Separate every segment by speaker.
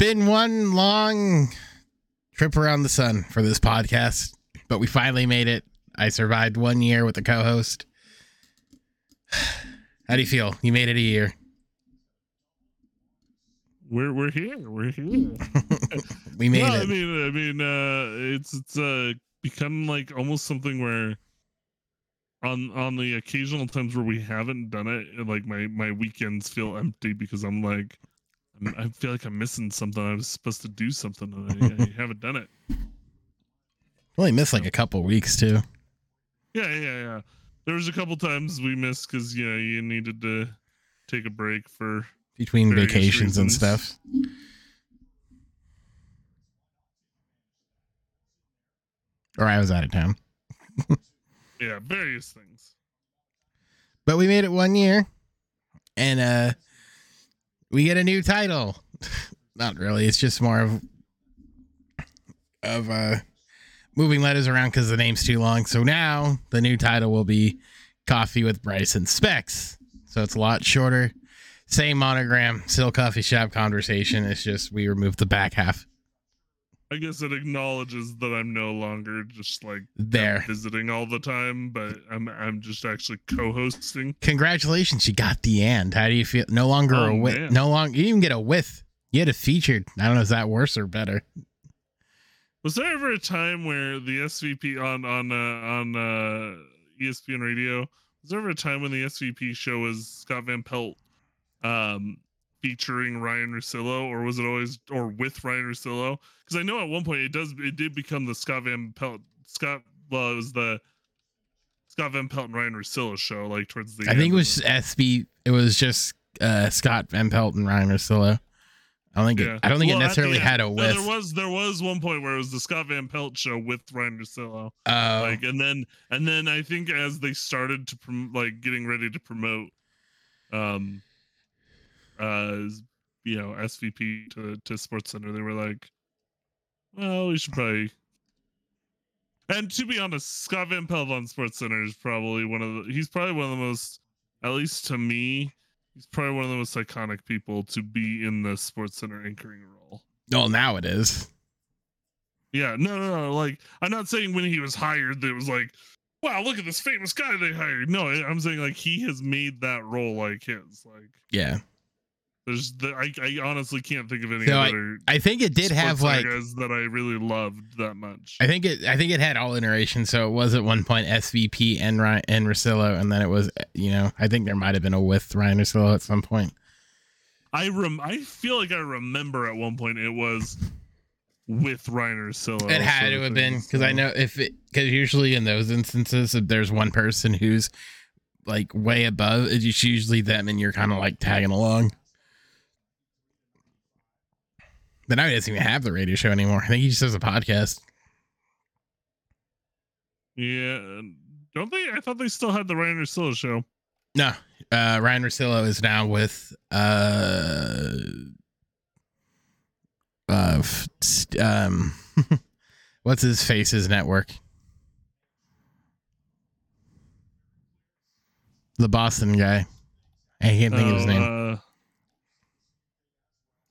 Speaker 1: been one long trip around the sun for this podcast, but we finally made it. I survived one year with the co-host. How do you feel? You made it a year.
Speaker 2: We're we're here. We're here.
Speaker 1: we made
Speaker 2: no,
Speaker 1: it.
Speaker 2: I mean, I mean, uh, it's it's uh become like almost something where on on the occasional times where we haven't done it, like my my weekends feel empty because I'm like, I feel like I'm missing something. I was supposed to do something and I, I haven't done it.
Speaker 1: only missed like a couple weeks too.
Speaker 2: Yeah, yeah, yeah. There was a couple times we missed because you know you needed to take a break for
Speaker 1: between vacations and stuff. Or I was out of town.
Speaker 2: yeah various things.
Speaker 1: But we made it one year. And uh we get a new title. Not really. It's just more of of uh moving letters around because the name's too long. So now the new title will be Coffee with Bryce and Specs. So it's a lot shorter. Same monogram, still coffee shop conversation. It's just we removed the back half.
Speaker 2: I guess it acknowledges that I'm no longer just like
Speaker 1: There.
Speaker 2: visiting all the time, but I'm I'm just actually co-hosting.
Speaker 1: Congratulations, you got the end. How do you feel? No longer
Speaker 2: Oh,
Speaker 1: a with.
Speaker 2: man.
Speaker 1: No longer. You didn't even get a with. You had a featured. I don't know. Is that worse or better?
Speaker 2: Was there ever a time where the SVP on on uh, on uh, ESPN Radio? Was there ever a time when the SVP show was Scott Van Pelt um, featuring Ryan Russillo, or was it always or with Ryan Russillo? Because I know at one point it does it did become the Scott Van Pelt Scott well, it was the Scott Van Pelt and Ryan Russillo show like towards the
Speaker 1: I think it was
Speaker 2: the-
Speaker 1: SB. It was just uh, Scott Van Pelt and Ryan Russillo. I don't think.
Speaker 2: Yeah.
Speaker 1: It, I don't think
Speaker 2: Well,
Speaker 1: it
Speaker 2: the
Speaker 1: necessarily had a
Speaker 2: no,
Speaker 1: with.
Speaker 2: there was there was one point where it was the Scott Van Pelt show with Ryan Russillo.
Speaker 1: Oh,
Speaker 2: like and then and then i think as they started to prom- like getting ready to promote um uh you know svp to to sports center they were like well we should probably and to be honest scott van pelt on sports center is probably one of the he's probably one of the most at least to me he's probably one of the most iconic people to be in the sports center anchoring role
Speaker 1: well, now it is.
Speaker 2: yeah, no, no, no. Like, I'm not saying when he was hired, that it was like, wow, look at this famous guy they hired. No, I'm saying like he has made that role like his. Like,
Speaker 1: Yeah,
Speaker 2: there's the I, I honestly can't think of any
Speaker 1: So I-
Speaker 2: other.
Speaker 1: I think it did have like.
Speaker 2: that I really loved that much.
Speaker 1: I think it. I think it had all iterations. So it was at one point SVP and Ryan and Russillo, and then it was. You know, I think there might have been a with Ryan Russillo at some point.
Speaker 2: I rem I feel like I remember at one point it was with Ryan Russillo.
Speaker 1: It had to have
Speaker 2: thing,
Speaker 1: been because I know if it because usually in those instances, if there's one person who's like way above, it's usually them, and you're kind of like tagging along. But now he doesn't even have the radio show anymore. I think he just does a podcast.
Speaker 2: Yeah, don't they? I thought they still had the Ryan Russillo show.
Speaker 1: No, uh, Ryan Russillo is now with uh, uh, um, what's his face's network? The Boston guy. I can't think of his
Speaker 2: Oh,
Speaker 1: name.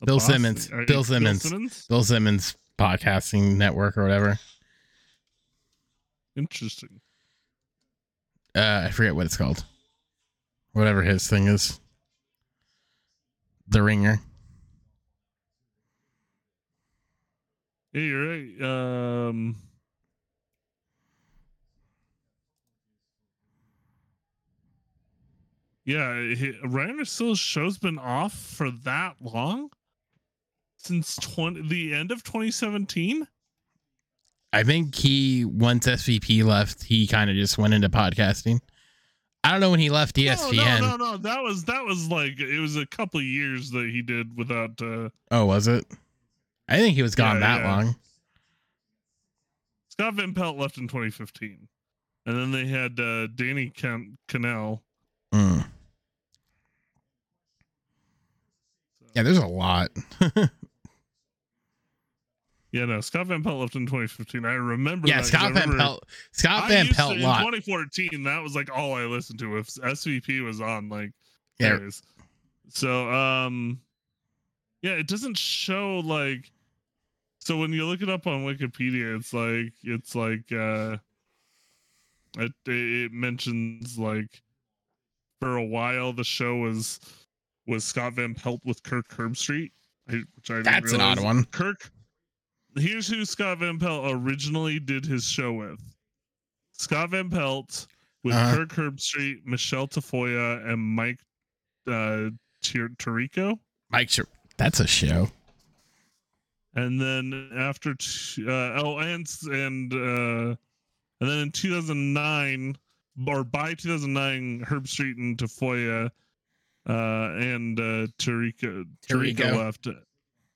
Speaker 1: Bill Simmons. Bill Simmons. Bill Simmons podcasting network or whatever.
Speaker 2: Interesting.
Speaker 1: Uh, I forget what it's called. Whatever his thing is. The Ringer.
Speaker 2: Yeah, you're right. Um, yeah, he, Ryan Russillo's show's been off for that long since 20 the end of 2017.
Speaker 1: I think he once SVP left, he kind of just went into podcasting. I don't know when he left ESPN.
Speaker 2: No, no, no, no. That was that was like it was a couple of years that he did without. uh
Speaker 1: Oh, was it? I think he was gone
Speaker 2: Yeah,
Speaker 1: that
Speaker 2: yeah.
Speaker 1: long.
Speaker 2: Scott Van Pelt left in 2015, and then they had uh Danny Can- Kanell.
Speaker 1: Mm. Yeah, there's a lot.
Speaker 2: Yeah, no, Scott Van Pelt left in 2015. I remember.
Speaker 1: yeah,
Speaker 2: that
Speaker 1: Scott Van Pelt. Scott
Speaker 2: I
Speaker 1: Van
Speaker 2: used to-
Speaker 1: Pelt
Speaker 2: in 2014. That was like all I listened to. If SVP was on, like,
Speaker 1: Yeah.
Speaker 2: anyways. So, um, yeah, it doesn't show like. So when you look it up on Wikipedia, it's like it's like uh, it it mentions like for a while the show was was Scott Van Pelt with Kirk Herbstreit, I- which I didn't
Speaker 1: That's an odd one.
Speaker 2: Kirk. Here's who Scott Van Pelt originally did his show with. Scott Van Pelt with
Speaker 1: Uh-huh.
Speaker 2: Kirk Herbstreit, Michelle Tafoya, and Mike uh, Tir- Tirico.
Speaker 1: Mike, sure. That's a show.
Speaker 2: And then after, t- uh, oh, and and uh, and then in 2009 or by 2009, Herbstreit and Tafoya uh, and uh, Tirico Tariqa
Speaker 1: Tirico.
Speaker 2: left,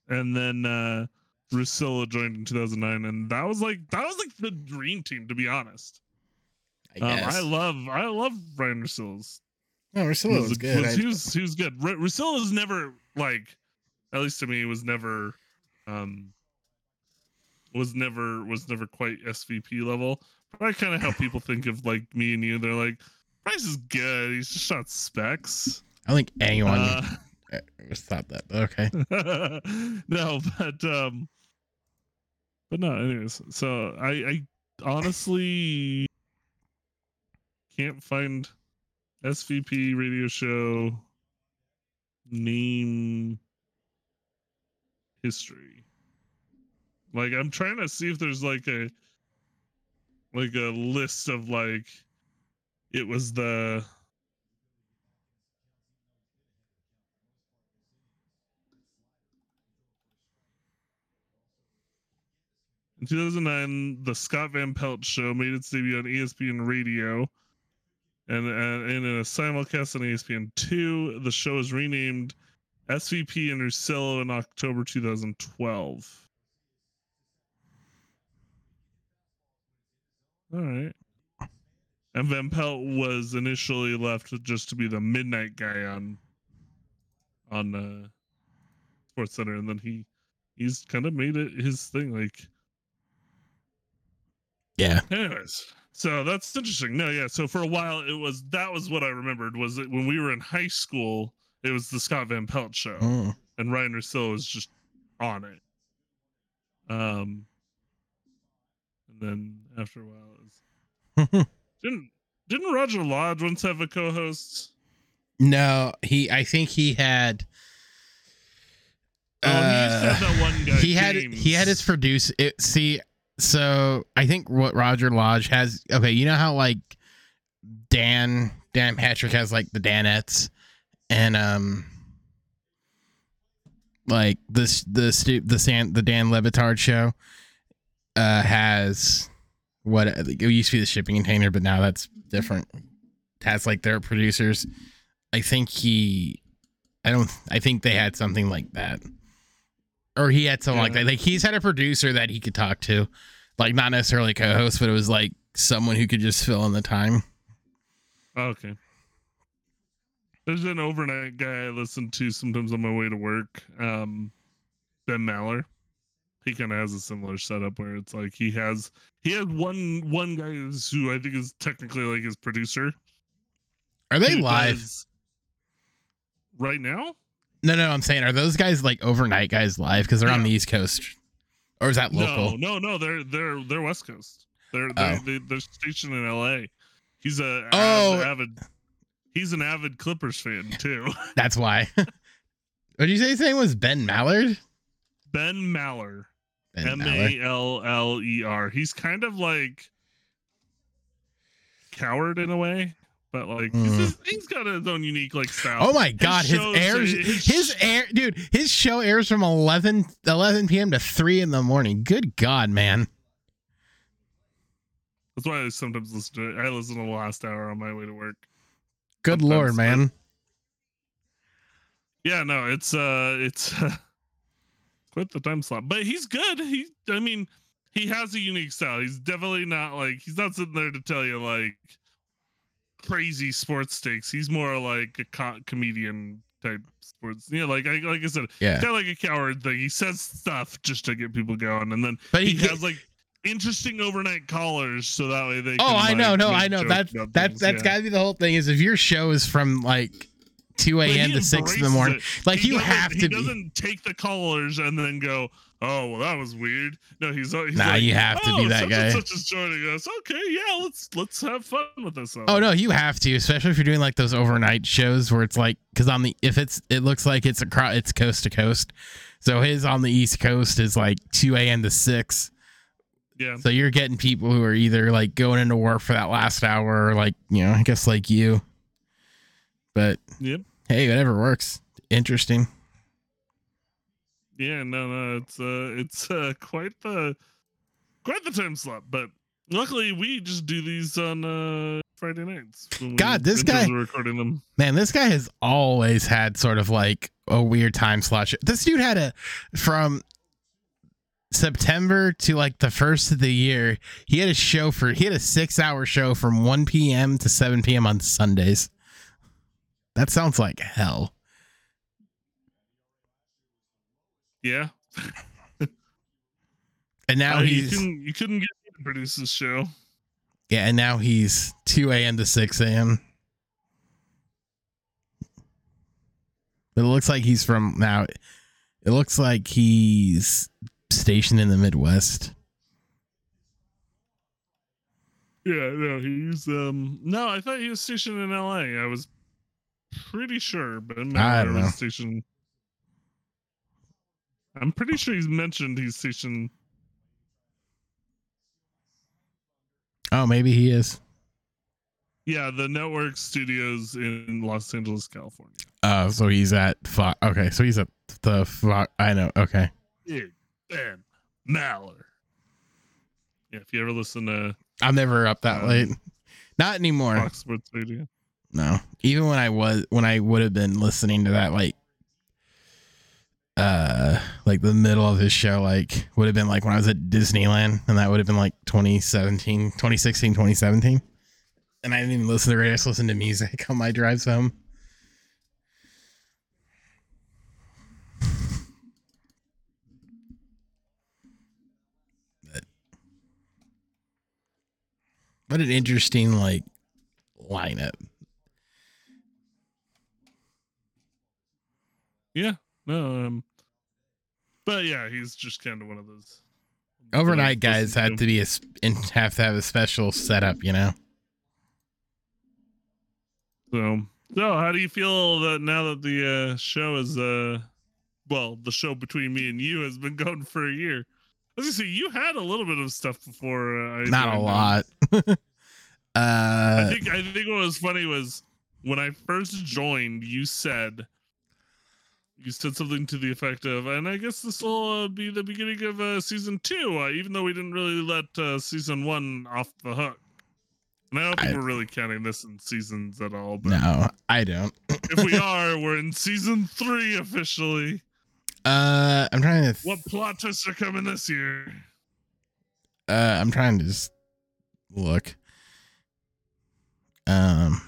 Speaker 2: and then uh, Russillo joined in 2009, and that was like that was like the dream team to be honest.
Speaker 1: I
Speaker 2: Um. I love I love Ryan Russillo's.
Speaker 1: no, Russillo was,
Speaker 2: was-
Speaker 1: good.
Speaker 2: was-
Speaker 1: I-
Speaker 2: he was he was good. R- Russillo was never like, at least to me, was never, um, was never was never quite SVP level. But I kind of how people think of like me and you. They're like, Bryce is good. He's just shot specs.
Speaker 1: I don't think anyone
Speaker 2: Uh,
Speaker 1: uh, thought that. But okay.
Speaker 2: no, but um, but no. Anyways, so I I honestly can't find SVP radio show name history. Like I'm trying to see if there's like a like a list of like it was the In 2009, the Scott Van Pelt show made its debut on ESPN Radio, and, and, in a simulcast on E ESPN2, the show was renamed SVP and Russillo in October 2012. All right. And Van Pelt was initially left just to be the midnight guy on on uh, Sports Center, and then he he's kind of made it his thing. Like,
Speaker 1: Yeah.
Speaker 2: anyways, so that's interesting. No, yeah. So for a while, it was that was what I remembered was that when we were in high school, it was the Scott Van Pelt show,
Speaker 1: Mm.
Speaker 2: and Ryan Russillo was just on it. Um, and then after a while, it was didn't didn't Roger Lodge once have a co-host?
Speaker 1: no, he. I think he had.
Speaker 2: Oh, he
Speaker 1: uh,
Speaker 2: one guy.
Speaker 1: he had he had his produce it see so i think what roger lodge has okay you know how like dan dan patrick has like the danettes and um like this the stu- the san the dan le batard show uh has what it used to be the shipping container but now that's different. Has like their producers. I think he i don't i think they had something like that or he had something like that. Like he's had a producer that he could talk to, like not necessarily co-host, but it was like someone who could just fill in the time.
Speaker 2: Okay. There's an overnight guy I listen to sometimes on my way to work. Um, Ben Maller. He kind of has a similar setup where it's like he has he has one one guy who I think is technically like his producer.
Speaker 1: Are they live?
Speaker 2: does- right now?
Speaker 1: No, no, I'm saying are those guys like overnight guys live because they're on the East Coast, or is that local?
Speaker 2: No, no, no. They're they're they're West Coast. They're they're,
Speaker 1: Oh.
Speaker 2: they, they're stationed in L.A. He's a
Speaker 1: Oh.
Speaker 2: av- avid. He's an avid Clippers fan too.
Speaker 1: That's why. what did you say his name was Ben Mallard?
Speaker 2: Ben Maller. M. A L L E R. He's kind of like Cowherd in a way, but like
Speaker 1: Mm.
Speaker 2: just- he's got his own unique like style.
Speaker 1: Oh my god, his
Speaker 2: shows-
Speaker 1: airs
Speaker 2: his-
Speaker 1: his air dude, his show airs from 11 11 p.m. to 3 in the morning. Good god, man.
Speaker 2: That's why I sometimes listen to it. I listen to the last hour on my way to work.
Speaker 1: Good
Speaker 2: Sometimes,
Speaker 1: lord, man.
Speaker 2: Yeah, no, it's uh it's uh, quite the time slot. But he's good. He I mean, he has a unique style. He's definitely not like he's not sitting there to tell you like crazy sports takes. He's more like a co- comedian type sports. You know, like I like I said,
Speaker 1: Yeah.
Speaker 2: kind of like a Cowherd thing. He says stuff just to get people going, and then
Speaker 1: But
Speaker 2: he,
Speaker 1: he,
Speaker 2: has like interesting overnight callers, so that way they.
Speaker 1: Oh, I know,
Speaker 2: like,
Speaker 1: no, I know. That's that's
Speaker 2: things,
Speaker 1: that's
Speaker 2: yeah.
Speaker 1: gotta be the whole thing. Is if your show is from like 2 a.m. to 6 in the morning.
Speaker 2: it.
Speaker 1: Like
Speaker 2: He
Speaker 1: you have
Speaker 2: He
Speaker 1: to be.
Speaker 2: doesn't take the callers and then go, "Oh, well, that was weird." No, he's, he's
Speaker 1: Nah,
Speaker 2: like,
Speaker 1: you have to be
Speaker 2: "Oh,
Speaker 1: that
Speaker 2: such
Speaker 1: guy."
Speaker 2: And such is joining us. Okay, yeah, let's let's have fun with this.
Speaker 1: Oh no, you have to, especially if you're doing like those overnight shows where it's like because on the if it's it looks like it's across it's coast to coast, so his on the east coast is like 2 a.m. to 6.
Speaker 2: yeah,
Speaker 1: So you're getting people who are either like going into work for that last hour or like you know I guess like you. But
Speaker 2: yep,
Speaker 1: hey, whatever works. Interesting.
Speaker 2: yeah. No, no, it's uh, it's uh, quite the quite the time slot. But luckily, we just do these on uh Friday nights.
Speaker 1: God, this guy-
Speaker 2: recording them.
Speaker 1: Man, this guy has always had sort of like a weird time slot. This dude had a from September to like the first of the year. He had a show for he had a six hour show from 1 p.m. to 7 p.m. on Sundays. That sounds like hell.
Speaker 2: Yeah,
Speaker 1: And now
Speaker 2: Uh, you
Speaker 1: he's
Speaker 2: couldn't you couldn't get me to produce this show.
Speaker 1: yeah, and now he's 2 a.m. to 6 a.m. But it looks like he's from now. It looks like he's stationed in the Midwest.
Speaker 2: Yeah, no, he's um no, I thought he was stationed in LA. I was pretty sure, but maybe
Speaker 1: I
Speaker 2: I
Speaker 1: don't
Speaker 2: was
Speaker 1: know.
Speaker 2: stationed. I'm pretty sure he's mentioned he's stationed.
Speaker 1: Oh, maybe he is.
Speaker 2: Yeah, the network studios in Los Angeles, California.
Speaker 1: Oh, so he's at Fox. Okay, so he's at the Fox. I know. Okay.
Speaker 2: Big Ben Maller. Yeah, if you ever listen to
Speaker 1: I'm never up that
Speaker 2: Um,
Speaker 1: late. Not anymore.
Speaker 2: Fox Sports Radio,
Speaker 1: No. Even when I was when I would have been listening to that like uh like the middle of his show like would have been like when I was at Disneyland and that would have been like 2017, 2016, 2017. And I didn't even listen to radio, I just listened to music on my drives home. What an interesting like lineup.
Speaker 2: Yeah, no, um, but yeah, he's just kind of one of those
Speaker 1: Overnight guys had to be a have to have a special setup, you know.
Speaker 2: So, so how do you feel that now that the uh, show is, uh, well, the show between me and you has been going for a year? I was gonna say you had a little bit of stuff before. Uh, I
Speaker 1: Not a lot.
Speaker 2: I
Speaker 1: uh
Speaker 2: think I think what was funny was when I first joined, you said you said something to the effect of, and I guess this will uh, be the beginning of uh, season two, uh, even though we didn't really let uh, season one off the hook. And I don't think
Speaker 1: I-
Speaker 2: we're really counting this in seasons at all. But
Speaker 1: no, I don't.
Speaker 2: if we are, we're in season three officially.
Speaker 1: Uh I'm trying to th-
Speaker 2: What plot twists are coming this year?
Speaker 1: uh I'm trying to just look. Um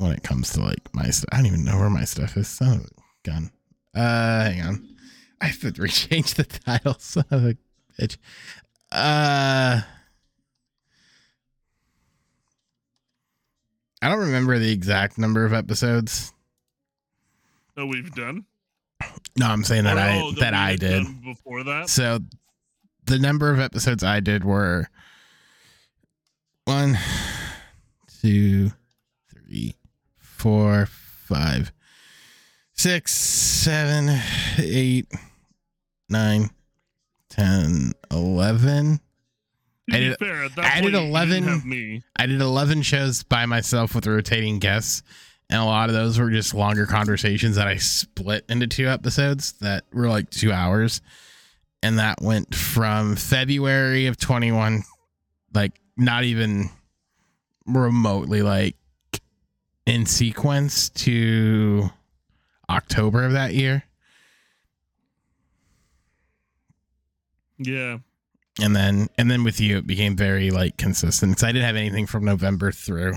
Speaker 1: when it comes to like my stuff. I don't even know where my stuff is. Son of a gun. Uh hang on. I have to rechange the title, son of a bitch. Uh I don't remember the exact number of episodes.
Speaker 2: That we've done.
Speaker 1: No, I'm saying that
Speaker 2: Or,
Speaker 1: I
Speaker 2: oh,
Speaker 1: that I did.
Speaker 2: before that.
Speaker 1: So the number of episodes I did were one, two, three, four, five, six, seven, eight, nine, ten, eleven.
Speaker 2: To
Speaker 1: I
Speaker 2: be
Speaker 1: did-
Speaker 2: fair,
Speaker 1: I did 11
Speaker 2: me.
Speaker 1: I did 11 shows by myself with rotating guests. And a lot of those were just longer conversations that I split into two episodes that were like two hours. And that went from February of 21, like not even remotely like in sequence to October of that year.
Speaker 2: Yeah.
Speaker 1: And then, and then with you, it became very like consistent because I didn't have anything from November through.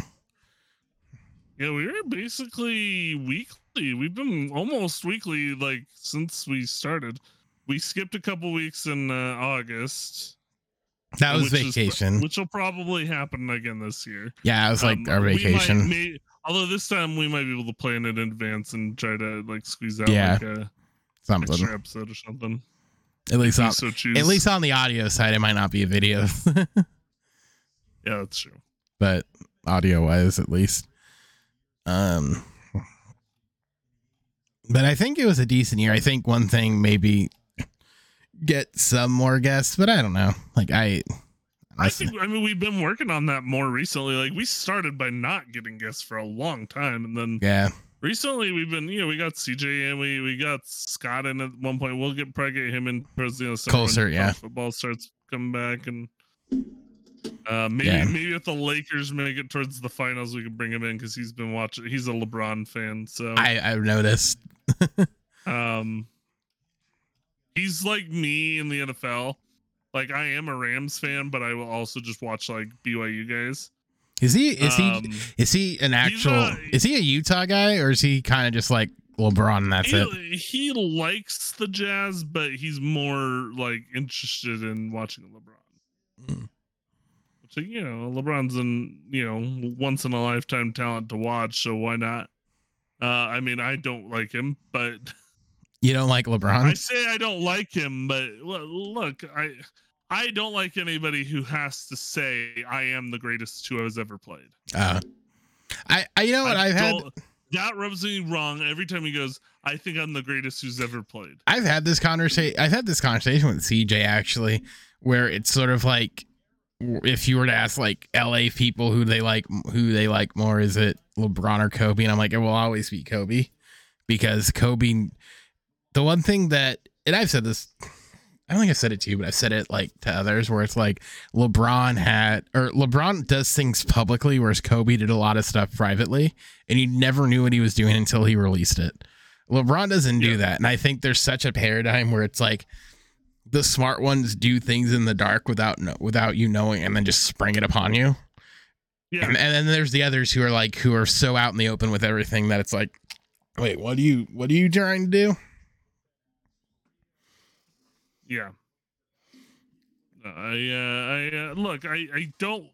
Speaker 2: Yeah, we were basically weekly. We've been almost weekly like since we started. We skipped a couple weeks in uh, August.
Speaker 1: That was
Speaker 2: which is-
Speaker 1: vacation.
Speaker 2: which will probably happen again this year.
Speaker 1: yeah, it was like
Speaker 2: Um,
Speaker 1: our
Speaker 2: we might
Speaker 1: vacation.
Speaker 2: may- although this time we might be able to plan it in advance and try to like squeeze out
Speaker 1: Yeah.
Speaker 2: like a
Speaker 1: something.
Speaker 2: extra episode or something.
Speaker 1: At least on
Speaker 2: so
Speaker 1: at least on the audio side, it might not be a video,
Speaker 2: yeah, that's true.
Speaker 1: but audio wise, at least. Um, but I think it was a decent year. I think one thing maybe get some more guests, but I don't know. Like I,
Speaker 2: I think I mean we've been working on that more recently. Like we started by not getting guests for a long time, and then
Speaker 1: yeah,
Speaker 2: recently we've been you know we got CJ and we we got Scott in at one point. We'll get probably get him in towards the end of summer when
Speaker 1: Closer, yeah.
Speaker 2: Football starts coming back and. Uh, maybe
Speaker 1: Yeah.
Speaker 2: maybe if the Lakers make it towards the finals, we can bring him in because he's been watching. He's a LeBron fan, so
Speaker 1: I I've noticed.
Speaker 2: um, he's like me in the NFL. Like I am a Rams fan, but I will also just watch like BYU guys.
Speaker 1: Is he is he
Speaker 2: Um,
Speaker 1: is he an actual
Speaker 2: not-
Speaker 1: is he a Utah guy or is he kind of just like LeBron and that's it?
Speaker 2: he, he likes the Jazz, but he's more like interested in watching LeBron.
Speaker 1: Mm.
Speaker 2: So you know, LeBron's an you know once in a lifetime talent to watch. So why not? Uh, I mean, I don't like him, but
Speaker 1: You don't like LeBron?
Speaker 2: I say I don't like him. But look, I I don't like anybody who has to say I am the greatest who has ever played.
Speaker 1: Uh, I I you know what
Speaker 2: I
Speaker 1: I've had
Speaker 2: that rubs me wrong every time he goes. I think I'm the greatest who's ever played.
Speaker 1: I've had this conversation. I've had this conversation with CJ actually, where it's sort of like if you were to ask like LA people who they like, who they like more, is it LeBron or Kobe? And I'm like, it will always be Kobe because Kobe. The one thing that, and I've said this, I don't think I've said it to you, but I've said it like to others, where it's like LeBron had or LeBron does things publicly, whereas Kobe did a lot of stuff privately, and you never knew what he was doing until he released it. LeBron doesn't do
Speaker 2: Yeah.
Speaker 1: that. And I think there's such a paradigm where it's like the smart ones do things in the dark without no, without you knowing and then just spring it upon you.
Speaker 2: Yeah,
Speaker 1: And, and then there's the others who are like who are so out in the open with everything that it's like, wait, what are you what are you trying to do?
Speaker 2: Yeah. I uh, I uh, look. I I don't.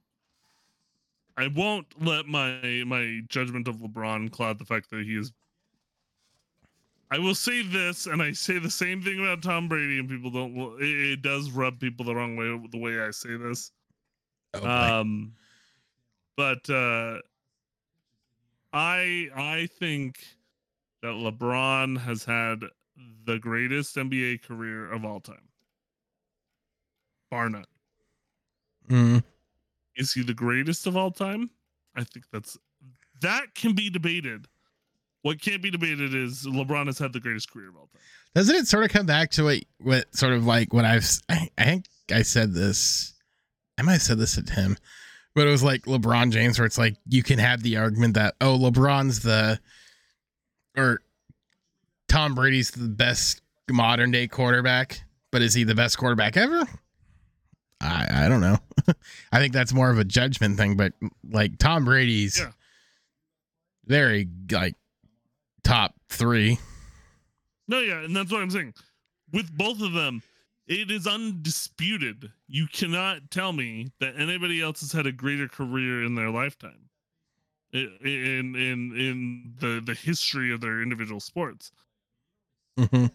Speaker 2: I won't let my my judgment of LeBron cloud the fact that he is. I will say this, and I say the same thing about Tom Brady, and people don't. It, it does rub people the wrong way the way I say this.
Speaker 1: Oh,
Speaker 2: um but uh i i think that lebron has had the greatest nba career of all time bar none
Speaker 1: Mm.
Speaker 2: is he the greatest of all time i think that's that can be debated what can't be debated is lebron has had the greatest career of all time
Speaker 1: Doesn't it sort of come back to what what sort of like what I've I, I think I said this I might have said this to him, but it was like LeBron James where it's like you can have the argument that oh LeBron's the or Tom Brady's the best modern day quarterback, but is he the best quarterback ever? I I don't know. I think that's more of a judgment thing, but like Tom Brady's
Speaker 2: Yeah.
Speaker 1: very like top three.
Speaker 2: No, yeah, and that's what I'm saying. With both of them, it is undisputed. You cannot tell me that anybody else has had a greater career in their lifetime. In in in the the history of their individual sports.
Speaker 1: Mm-hmm.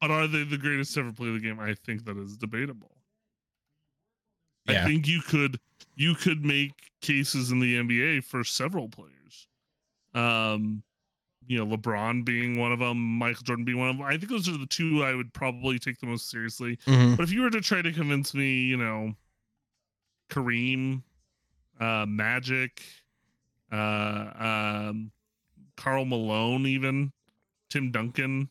Speaker 2: But are they the greatest to ever play the game? I think that is debatable.
Speaker 1: Yeah.
Speaker 2: I think you could you could make cases in the NBA for several players. Um, you know, LeBron being one of them, Michael Jordan being one of them. I think those are the two I would probably take the most seriously.
Speaker 1: Mm-hmm.
Speaker 2: But if you were to try to convince me, you know, Kareem, uh, Magic, uh, um, Karl Malone, even Tim Duncan,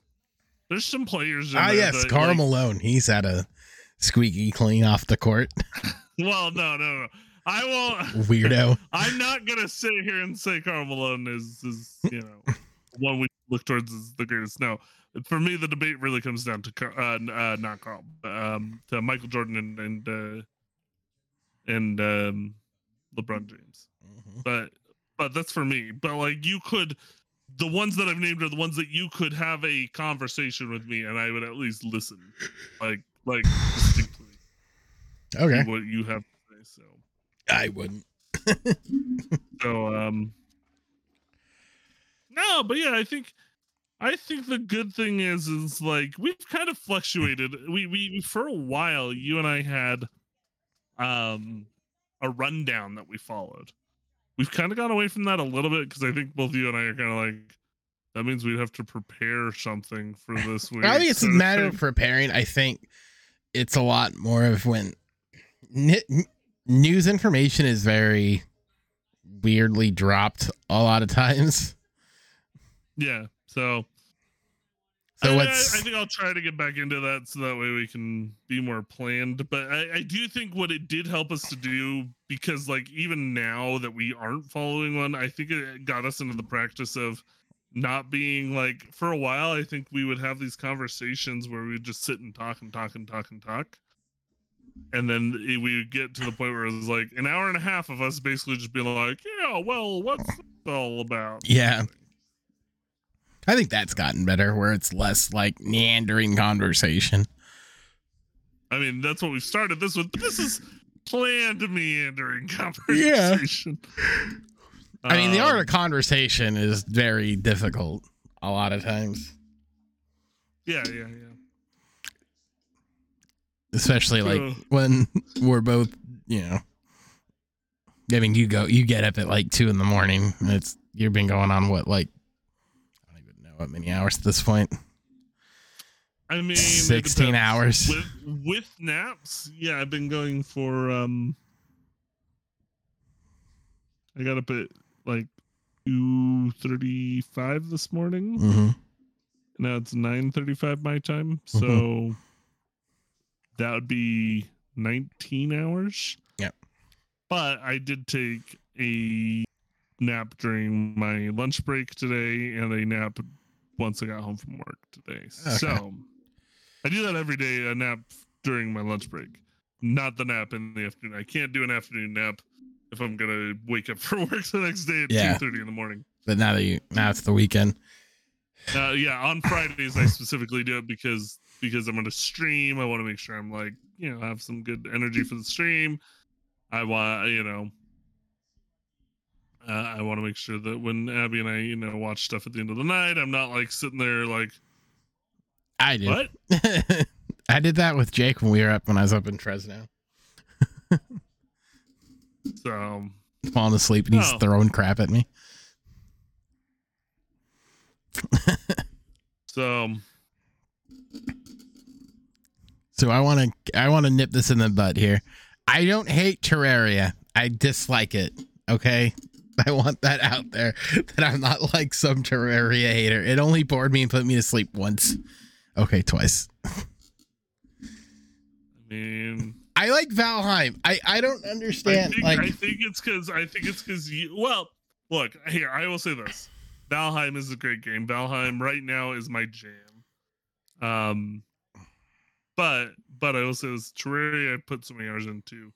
Speaker 2: there's some players. in
Speaker 1: Ah,
Speaker 2: there
Speaker 1: yes, Karl
Speaker 2: like-
Speaker 1: Malone. He's had a squeaky clean off the court.
Speaker 2: Well, no, no, no. I won't.
Speaker 1: Weirdo.
Speaker 2: I'm not gonna sit here and say Karl Malone is is you know one we look towards as the greatest. No, for me the debate really comes down to uh, uh not Karl, um, to Michael Jordan and and uh, and um, LeBron James. But but that's for me. But like you could. The ones that I've named are the ones that you could have a conversation with me, and I would at least listen, like like.
Speaker 1: Okay.
Speaker 2: what you have to say. So
Speaker 1: I wouldn't.
Speaker 2: so um no but yeah i think i think the good thing is is like we've kind of fluctuated we we for a while you and i had um a rundown that we followed we've kind of gone away from that a little bit because i think both you and i are kind of like that means we'd have to prepare something for this week
Speaker 1: I think it's a matter of preparing. I think it's a lot more of when n- news information is very weirdly dropped a lot of times.
Speaker 2: yeah so
Speaker 1: So
Speaker 2: I, I, I think I'll try to get back into that so that way we can be more planned. But I, I do think what it did help us to do because like even now that we aren't following one, I think it got us into the practice of not being like for a while. I think we would have these conversations where we'd just sit and talk and talk and talk and talk. And then it- we get to the point where it was like an hour and a half of us basically just being like, "Yeah, well, what's this all about?"
Speaker 1: Yeah. I think that's gotten better where it's less like meandering conversation.
Speaker 2: I mean, that's what we started this with, but this is planned meandering conversation. Yeah.
Speaker 1: I mean, the art
Speaker 2: Um,
Speaker 1: of conversation is very difficult a lot of times,
Speaker 2: Yeah, yeah, yeah.
Speaker 1: Especially like
Speaker 2: Ugh.
Speaker 1: when we're both, you know. I mean, you go, you get up at like two in the morning. And it's you've been going on what like I don't even know what many hours at this point.
Speaker 2: I mean,
Speaker 1: 16 hours.
Speaker 2: with with naps. Yeah, I've been going for. um I got up at like two thirty five this morning.
Speaker 1: Mm-hmm.
Speaker 2: Now it's nine thirty five my time, so
Speaker 1: Mhm.
Speaker 2: That would be nineteen hours.
Speaker 1: Yep.
Speaker 2: But I did take a nap during my lunch break today, and a nap once I got home from work today.
Speaker 1: Okay.
Speaker 2: So I do that every day. A nap during my lunch break, not the nap in the afternoon. I can't do an afternoon nap if I'm gonna wake up for work the next day at
Speaker 1: Yeah.
Speaker 2: two thirty in the morning.
Speaker 1: But now that you now it's the weekend.
Speaker 2: Uh, yeah, on Fridays I specifically do it because because I'm gonna stream. I want to make sure I'm like you know have some good energy for the stream. I want you know. Uh, I want to make sure that when Abby and I, you know, watch stuff at the end of the night, I'm not like sitting there like,
Speaker 1: I did.
Speaker 2: what?
Speaker 1: I did that with Jake when we were up when I was up in Fresno.
Speaker 2: So,
Speaker 1: Falling asleep and he's
Speaker 2: Oh.
Speaker 1: throwing crap at me.
Speaker 2: so
Speaker 1: So I want to I want to nip this in the butt here. I don't hate Terraria. I dislike it. Okay? I want that out there that I'm not like some Terraria hater. It only bored me and put me to sleep once. Okay, twice.
Speaker 2: I mean,
Speaker 1: I like Valheim. I I don't
Speaker 2: I
Speaker 1: understand
Speaker 2: think,
Speaker 1: like
Speaker 2: I think it's because I think it's because you. Well, look here. I will say this: Valheim is a great game. Valheim right now is my jam. Um, but but I will say this: Terraria I put so many hours into.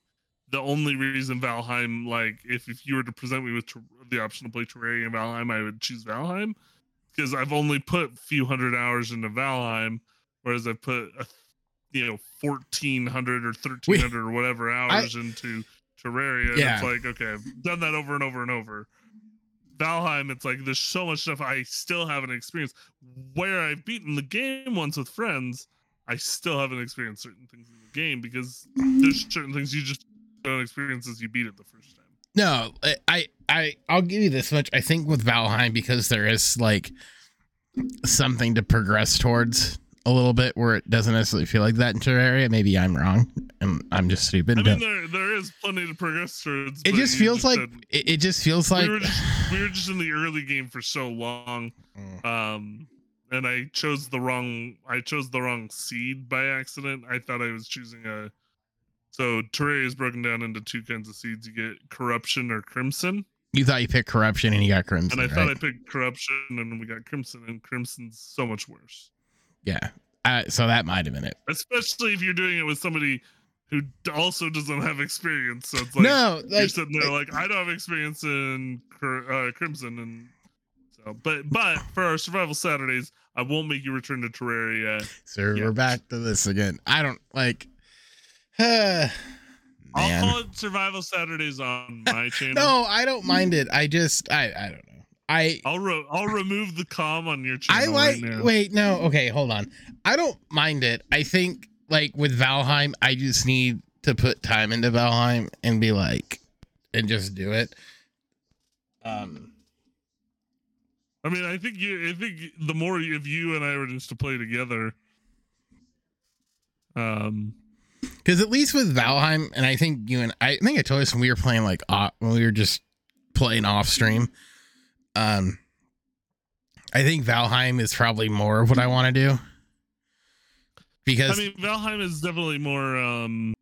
Speaker 2: The only reason Valheim, like, if if you were to present me with ter- the option to play Terraria and Valheim, I would choose Valheim because I've only put a few hundred hours into Valheim, whereas I've put a you know fourteen hundred or thirteen hundred or whatever hours into Terraria.
Speaker 1: Yeah.
Speaker 2: it's like okay, I've done that over and over and over. Valheim, it's like there's so much stuff I still haven't experienced. Where I've beaten the game once with friends, I still haven't experienced certain things in the game because there's certain things you just don't experience as you beat it the first time.
Speaker 1: No, I- I I'll give you this much. I think with Valheim because there is like something to progress towards a little bit where it doesn't necessarily feel like that in Terraria. Maybe I'm wrong and I'm just stupid.
Speaker 2: I mean, there there is plenty to progress towards.
Speaker 1: it just feels like
Speaker 2: said-
Speaker 1: it, it just feels like
Speaker 2: we were just we were just in the early game for so long.
Speaker 1: Mm.
Speaker 2: um and i chose the wrong i chose the wrong seed by accident i thought i was choosing a so terraria is broken down into two kinds of seeds you get corruption or crimson
Speaker 1: you thought you picked corruption and you got crimson.
Speaker 2: and i thought i picked corruption and we got crimson and crimson's so much worse
Speaker 1: yeah. Uh, so that might have been it.
Speaker 2: especially if you're doing it with somebody who also doesn't have experience so it's like
Speaker 1: no,
Speaker 2: you're
Speaker 1: like
Speaker 2: sitting there like i don't have experience in uh, crimson and so but but for our survival saturdays i won't make you return to terraria
Speaker 1: so
Speaker 2: yeah.
Speaker 1: we're back to this again. I don't like. Uh.
Speaker 2: I'll call it Survival Saturdays on my channel.
Speaker 1: No, I don't mind it. I just I I don't know. I
Speaker 2: I'll re- I'll remove the com on your channel.
Speaker 1: I like
Speaker 2: right now.
Speaker 1: wait, no, okay, hold on. I don't mind it. I think like with Valheim, I just need to put time into Valheim and be like and just do it. Um
Speaker 2: I mean, I think you. I think the more if you and I were just to play together, um,
Speaker 1: Because at least with Valheim, and I think you and I, I think I told us when we were playing like off, when we were just playing off stream. Um, I think Valheim is probably more of what I want to do. Because
Speaker 2: I mean, Valheim is definitely more. um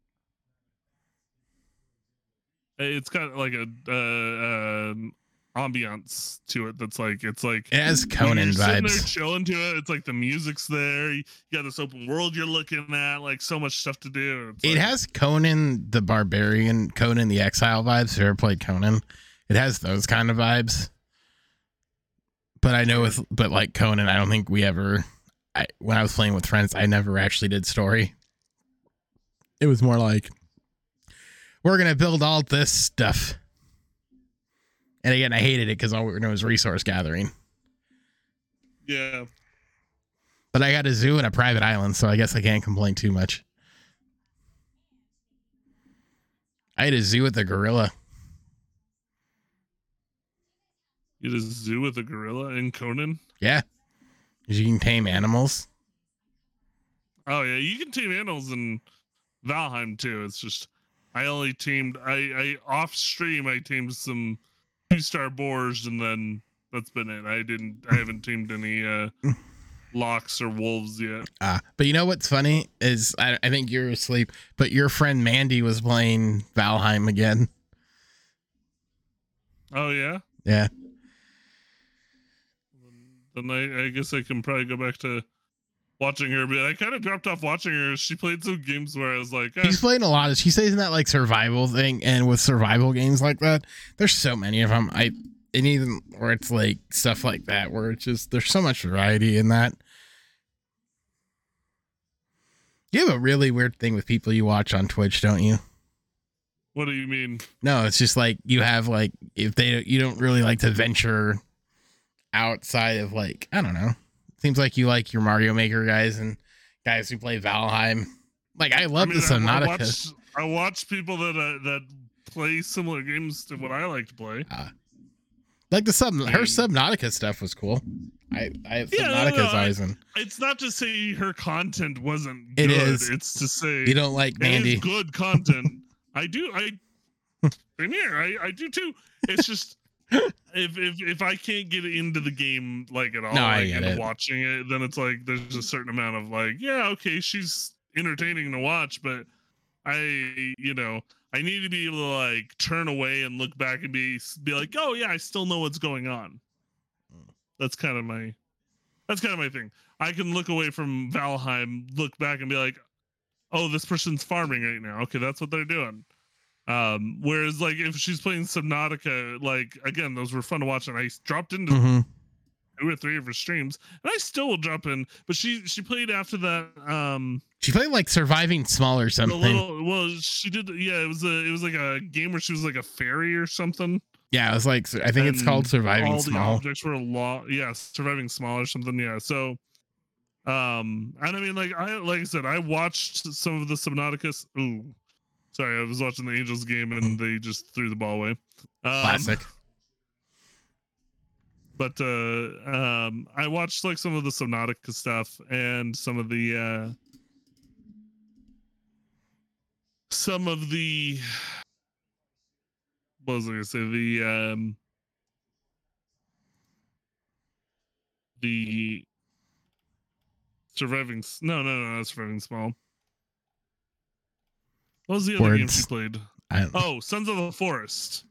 Speaker 2: It's got like a uh, um ambiance to it that's like it's like
Speaker 1: it has Conan
Speaker 2: sitting there
Speaker 1: vibes.
Speaker 2: chilling to it. It's like the music's there. You got this open world you're looking at, like so much stuff to do. It's
Speaker 1: It
Speaker 2: like-
Speaker 1: has Conan the Barbarian, Conan the Exile vibes. You ever played Conan, it has those kind of vibes. But I know with but like Conan, I don't think we ever. I when I was playing with friends, I never actually did story. It was more like we're gonna build all this stuff. And again, I hated it because all we were doing was resource gathering.
Speaker 2: yeah.
Speaker 1: But I got a zoo and a private island, so I guess I can't complain too much. I had a zoo with a gorilla.
Speaker 2: You had a zoo with a gorilla in Conan.
Speaker 1: Yeah. 'Cause You can tame animals.
Speaker 2: Oh yeah, you can tame animals in Valheim too. It's just I only tamed I I off stream I tamed some two star boars and then that's been it. I didn't I haven't teamed any uh lox or wolves yet.
Speaker 1: Uh, but you know what's funny is I, I think you're asleep, but your friend Mandy was playing Valheim again.
Speaker 2: Oh yeah.
Speaker 1: Yeah.
Speaker 2: Then I, I guess I can probably go back to watching her, but I kind of dropped off watching her. She played some games where I was like, eh,
Speaker 1: He's playing a lot of, she says in that like survival thing. And with survival games like that, there's so many of them. I, and even where it's like stuff like that, where it's just, there's so much variety in that. You have a really weird thing with people you watch on Twitch, don't you?
Speaker 2: what do you mean?
Speaker 1: No, it's just like you have like if they you don't really like to venture outside of like I don't know. Seems like you like your Mario Maker guys and guys who play Valheim. Like I love
Speaker 2: I mean,
Speaker 1: the
Speaker 2: I, I
Speaker 1: Subnautica.
Speaker 2: watch I watch people that uh, that play similar games to what I like to play.
Speaker 1: like the sub her Subnautica stuff was cool. I I
Speaker 2: Yeah, no,
Speaker 1: Subnautica's
Speaker 2: no, I-
Speaker 1: eyes and
Speaker 2: It's not to say her content wasn't
Speaker 1: It
Speaker 2: good.
Speaker 1: is.
Speaker 2: It's to say
Speaker 1: you don't like
Speaker 2: it is
Speaker 1: Mandy.
Speaker 2: good content. I do. I same here. I, I do too. It's just if if if I can't get into the game like at all,
Speaker 1: No,
Speaker 2: like and
Speaker 1: it.
Speaker 2: watching it, then it's like there's a certain amount of like, yeah, okay, she's entertaining to watch, but I, you know, I need to be able to like turn away and look back and be be like, oh yeah, I still know what's going on.
Speaker 1: Mm.
Speaker 2: That's kind of my that's kind of my thing. I can look away from Valheim, look back and be like, oh, this person's farming right now. Okay, that's what they're doing. Um, whereas like if she's playing Subnautica, like again, those were fun to watch, and I dropped into
Speaker 1: Mhm.
Speaker 2: two or three of her streams, and I still will drop in. But she she played after that. Um,
Speaker 1: She played like surviving small or something.
Speaker 2: little well, she did. Yeah, it was a it was like a game where she was like a fairy or something.
Speaker 1: yeah, it was like I think it's called surviving
Speaker 2: all
Speaker 1: small.
Speaker 2: the objects were a lot yeah surviving small or something yeah so um and i mean like i like i said i watched some of the subnautica ooh sorry i was watching the angels game and they just threw the ball away. Um,
Speaker 1: Classic.
Speaker 2: but uh um i watched like some of the subnautica stuff and some of the uh some of the what was i gonna say? The um the surviving no no no surviving small what was the other game she
Speaker 1: Words.
Speaker 2: played
Speaker 1: I don't know.
Speaker 2: oh sons of the forest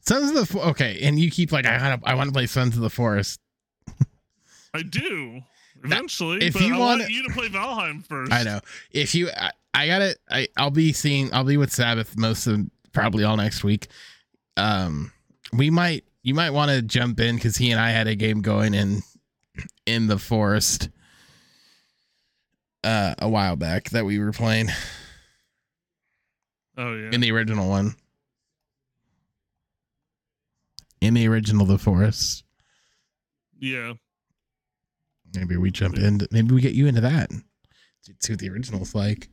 Speaker 1: Sons of the Fo- okay, and you keep like I want to I want to play Sons of the Forest.
Speaker 2: i do eventually
Speaker 1: if
Speaker 2: but
Speaker 1: you
Speaker 2: i want you to play valheim first
Speaker 1: I know. If you, I, I got it. I I'll be seeing. I'll be with Sabbath most of probably all next week. Um, we might. You might want to jump in because he and I had a game going in in the forest uh a while back that we were playing.
Speaker 2: Oh yeah.
Speaker 1: in the original one. In the original The Forest.
Speaker 2: yeah.
Speaker 1: Maybe we jump in. Maybe we get you into that. See what the original's like.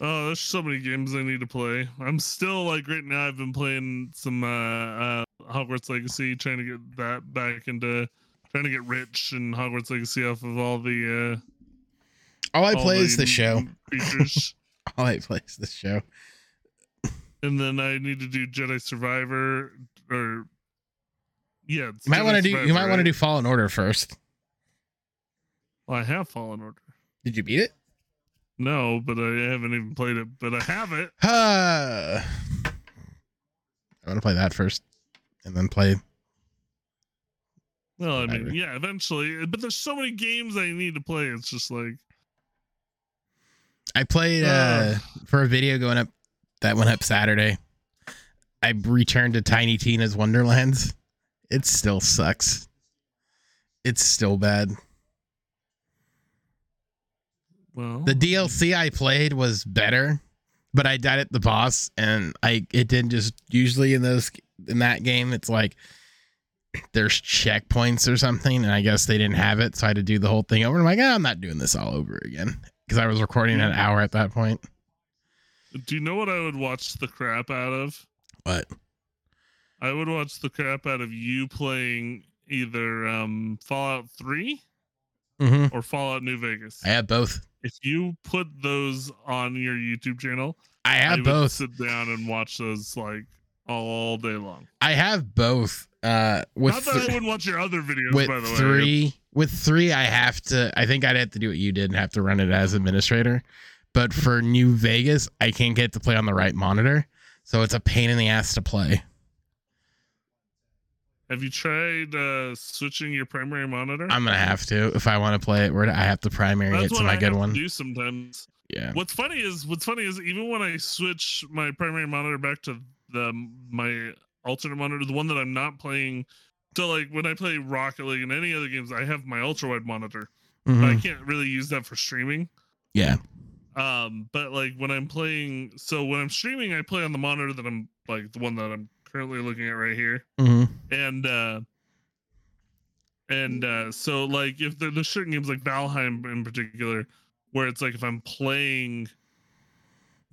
Speaker 2: Oh, there's so many games I need to play. I'm still like right now. I've been playing some uh, uh Hogwarts Legacy, trying to get that back into trying to get rich and Hogwarts Legacy off of all the uh
Speaker 1: All I
Speaker 2: all
Speaker 1: play is the show.
Speaker 2: features.
Speaker 1: All I play is the show.
Speaker 2: and then I need to do Jedi Survivor or yeah.
Speaker 1: You might want to do. You might want to
Speaker 2: right?
Speaker 1: do Fallen Order first.
Speaker 2: Well, I have Fallen Order.
Speaker 1: Did you beat it?
Speaker 2: No, but I haven't even played it. But I have it.
Speaker 1: Uh, I want to play that first, and then play.
Speaker 2: Well, I mean, yeah, eventually. But there's so many games I need to play. It's just like
Speaker 1: I played uh, for a video going up that went up Saturday. I returned to Tiny Tina's Wonderlands. It still sucks. It's still bad.
Speaker 2: well,
Speaker 1: The DLC I played was better, but I died at the boss, and I it didn't just usually in those in that game it's like there's checkpoints or something, and I guess they didn't have it, so I had to do the whole thing over. I'm like, "Ah, I'm not doing this all over again because I was recording an hour at that point.
Speaker 2: Do you know what I would watch the crap out of?
Speaker 1: What?
Speaker 2: I would watch the crap out of you playing either um Fallout 3
Speaker 1: mhm.
Speaker 2: or Fallout New Vegas.
Speaker 1: I have both.
Speaker 2: if you put those on your YouTube channel,
Speaker 1: I
Speaker 2: I
Speaker 1: have
Speaker 2: would
Speaker 1: both.
Speaker 2: sit down and watch those like all day long.
Speaker 1: I have both. Uh, with
Speaker 2: Not that
Speaker 1: th-
Speaker 2: I wouldn't watch your other videos,
Speaker 1: with
Speaker 2: by the way.
Speaker 1: three with three i have to i think i'd have to do what you did and have to run it as administrator but for new vegas i can't get to play on the right monitor so it's a pain in the ass to play
Speaker 2: Have you tried uh, switching your primary monitor?
Speaker 1: i'm gonna have to if i want to play it where i have to primary it to my
Speaker 2: I
Speaker 1: good one
Speaker 2: do sometimes.
Speaker 1: yeah
Speaker 2: What's funny is what's funny is even when I switch my primary monitor back to the my alternate monitor, the one that I'm not playing. So like when I play Rocket League and any other games, I have my ultra wide monitor. But I
Speaker 1: Mhm.
Speaker 2: can't really use that for streaming.
Speaker 1: yeah
Speaker 2: Um, but like when I'm playing, so when I'm streaming, I play on the monitor that I'm like the one that I'm currently looking at right here.
Speaker 1: Mhm.
Speaker 2: and uh and uh so like if there, there's certain games like valheim in particular where it's like if i'm playing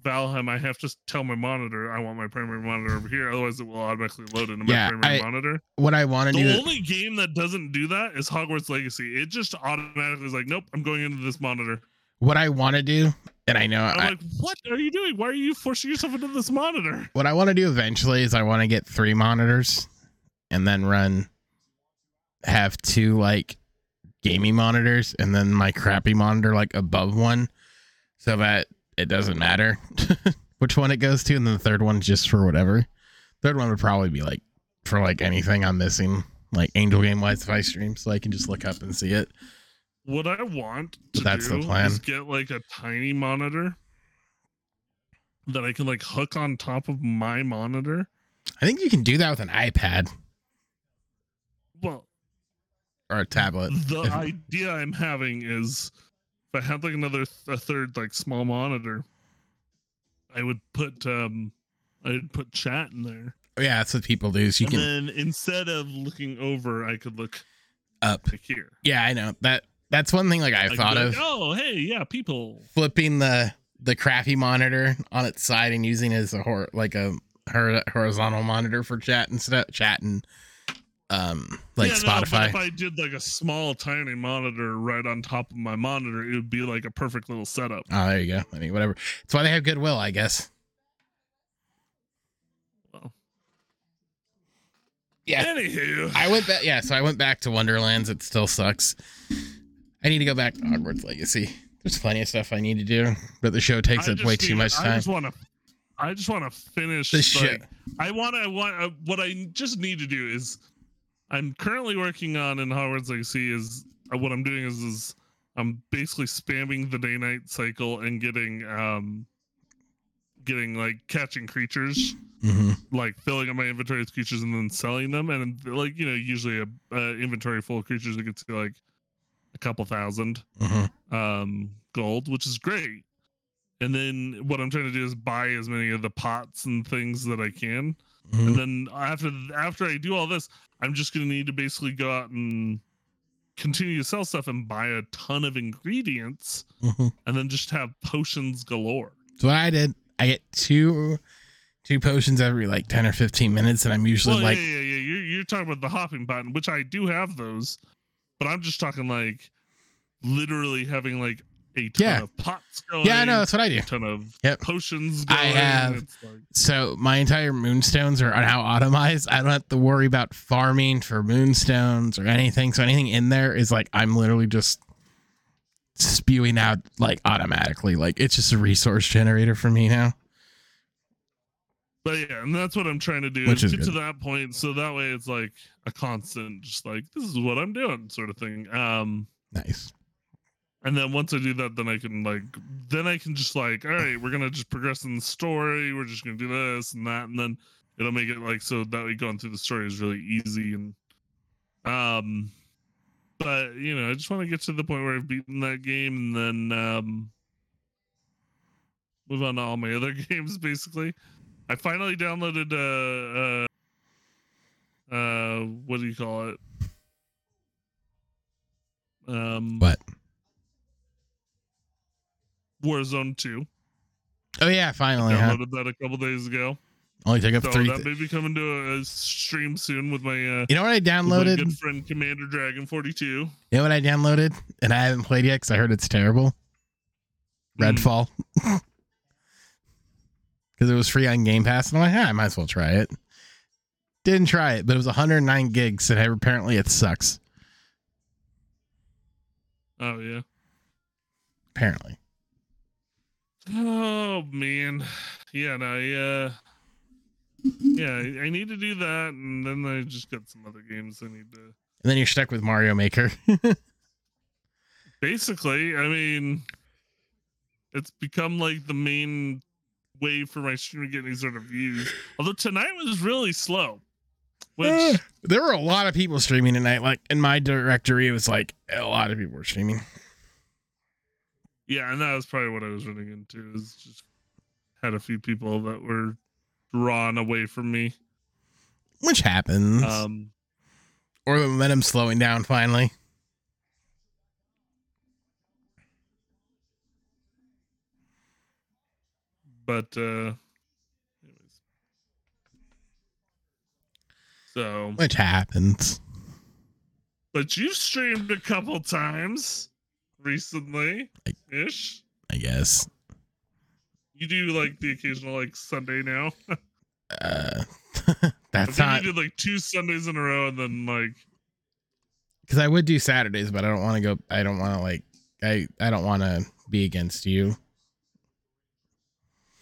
Speaker 2: valheim i have to tell my monitor i want my primary monitor over here otherwise it will automatically load into my
Speaker 1: Yeah,
Speaker 2: primary
Speaker 1: I-
Speaker 2: monitor.
Speaker 1: what i want to do.
Speaker 2: the only game that doesn't do that is hogwarts legacy. It just automatically is like nope i'm going into this monitor.
Speaker 1: What i want to do and i know
Speaker 2: i'm
Speaker 1: I,
Speaker 2: like what are you doing? Why are you forcing yourself into this monitor?
Speaker 1: What i want to do eventually is i want to get three monitors and then run have two like gaming monitors and then my crappy monitor like above one so that it doesn't matter which one it goes to and then the third one's just for whatever third one would probably be like for like anything i'm missing like angel game wise if i stream so i can just look up and see it
Speaker 2: what I want to
Speaker 1: That's the plan.
Speaker 2: is get like a tiny monitor that I can like hook on top of my monitor.
Speaker 1: i think you can do that with an ipad
Speaker 2: Well,
Speaker 1: or a tablet
Speaker 2: the
Speaker 1: If-
Speaker 2: idea I'm having is if I had like another a third like small monitor, I would put um I'd put chat in there.
Speaker 1: yeah that's what people do so you
Speaker 2: and
Speaker 1: can
Speaker 2: then instead of looking over, I could look
Speaker 1: up
Speaker 2: like here.
Speaker 1: yeah i know that that's one thing like i
Speaker 2: I
Speaker 1: thought of
Speaker 2: like, oh, hey, yeah, people.
Speaker 1: flipping the the crappy monitor on its side and using it as a hor- like a hor- horizontal monitor for chat and stuff chat and um like
Speaker 2: Yeah, no,
Speaker 1: spotify
Speaker 2: if I did like a small, tiny monitor right on top of my monitor, it would be like a perfect little setup.
Speaker 1: oh there you go i mean whatever that's why they have goodwill i guess
Speaker 2: Well.
Speaker 1: yeah
Speaker 2: Anywho,
Speaker 1: i went back yeah so i went back to wonderlands it still sucks i need to go back to hogwarts legacy there's plenty of stuff i need to do but the show takes
Speaker 2: I
Speaker 1: up way too much time I
Speaker 2: just want to. I just want to finish.
Speaker 1: the
Speaker 2: like,
Speaker 1: shit
Speaker 2: I want to. I want. Uh, what I just need to do is, I'm currently working on in Hogwarts Legacy is uh, what I'm doing is is I'm basically spamming the day night cycle and getting um, getting like catching creatures,
Speaker 1: hmm
Speaker 2: like filling up my inventory with creatures and then selling them, and like you know usually a, a inventory full of creatures that gets to like a couple thousand
Speaker 1: hmm
Speaker 2: um gold, which is great. and then what I'm trying to do is buy as many of the pots and things that I can.
Speaker 1: Mhm.
Speaker 2: And then after after I do all this, I'm just gonna need to basically go out and continue to sell stuff and buy a ton of ingredients,
Speaker 1: Mhm.
Speaker 2: and then just have potions galore.
Speaker 1: So what I did, I get two two potions every like ten or fifteen minutes, and I'm usually
Speaker 2: Well,
Speaker 1: like,
Speaker 2: yeah, yeah, yeah. You're you're talking about the hopping button, which I do have those, but I'm just talking like literally having like a ton
Speaker 1: Yeah.
Speaker 2: of pots going.
Speaker 1: yeah, no, that's what I do.
Speaker 2: a ton of
Speaker 1: Yep.
Speaker 2: potions
Speaker 1: I have-
Speaker 2: like,
Speaker 1: So my entire moonstones are now automized. I don't have to worry about farming for moonstones or anything. So anything in there is like I'm literally just spewing out like automatically. Like it's just a resource generator for me now.
Speaker 2: but yeah, and that's what I'm trying to do.
Speaker 1: Which is
Speaker 2: get to that point, so that way it's like a constant, just like this is what I'm doing, sort of thing. Um,
Speaker 1: Nice.
Speaker 2: And then once I do that, then I can like, then I can just like, all right, we're gonna just progress in the story. We're just gonna do this and that, and then it'll make it like so that way going through the story is really easy and, um, but you know, I just want to get to the point where I've beaten that game and then um, move on to all my other games. Basically, I finally downloaded uh uh uh what do you call it? Um,
Speaker 1: What?
Speaker 2: Warzone Two.
Speaker 1: Oh yeah, finally. Huh?
Speaker 2: Downloaded that a couple days ago.
Speaker 1: Only took up
Speaker 2: So
Speaker 1: three.
Speaker 2: that may be coming to a, a stream soon with my uh
Speaker 1: you know what I downloaded?
Speaker 2: good friend Commander Dragon Forty Two.
Speaker 1: You know what I downloaded? And I haven't played yet because I heard it's terrible.
Speaker 2: Mm.
Speaker 1: Redfall. Because it was free on Game Pass. And I'm like, ah, I might as well try it. Didn't try it, but it was 109 gigs, and apparently it sucks.
Speaker 2: Oh yeah.
Speaker 1: Apparently.
Speaker 2: Oh man, yeah, no, yeah, yeah. I I need to do that, and then I just got some other games I need to.
Speaker 1: And then you're stuck with Mario Maker.
Speaker 2: Basically, I mean, it's become like the main way for my stream to get any sort of views. Although tonight was really slow, which
Speaker 1: Eh, there were a lot of people streaming tonight. Like in my directory, it was like a lot of people were streaming.
Speaker 2: Yeah, and that was probably what I was running into. Is just had a few people that were drawn away from me.
Speaker 1: Which happens.
Speaker 2: Um,
Speaker 1: or the momentum slowing down finally.
Speaker 2: but uh anyways. so
Speaker 1: Which happens.
Speaker 2: but you've streamed a couple times recently ish
Speaker 1: I guess.
Speaker 2: you do like the occasional like sunday now
Speaker 1: Uh,
Speaker 2: i
Speaker 1: that's not
Speaker 2: you did like two sundays in a row and then like
Speaker 1: because I would do Saturdays, but I don't want to go. I don't want to like. I I don't want to be against you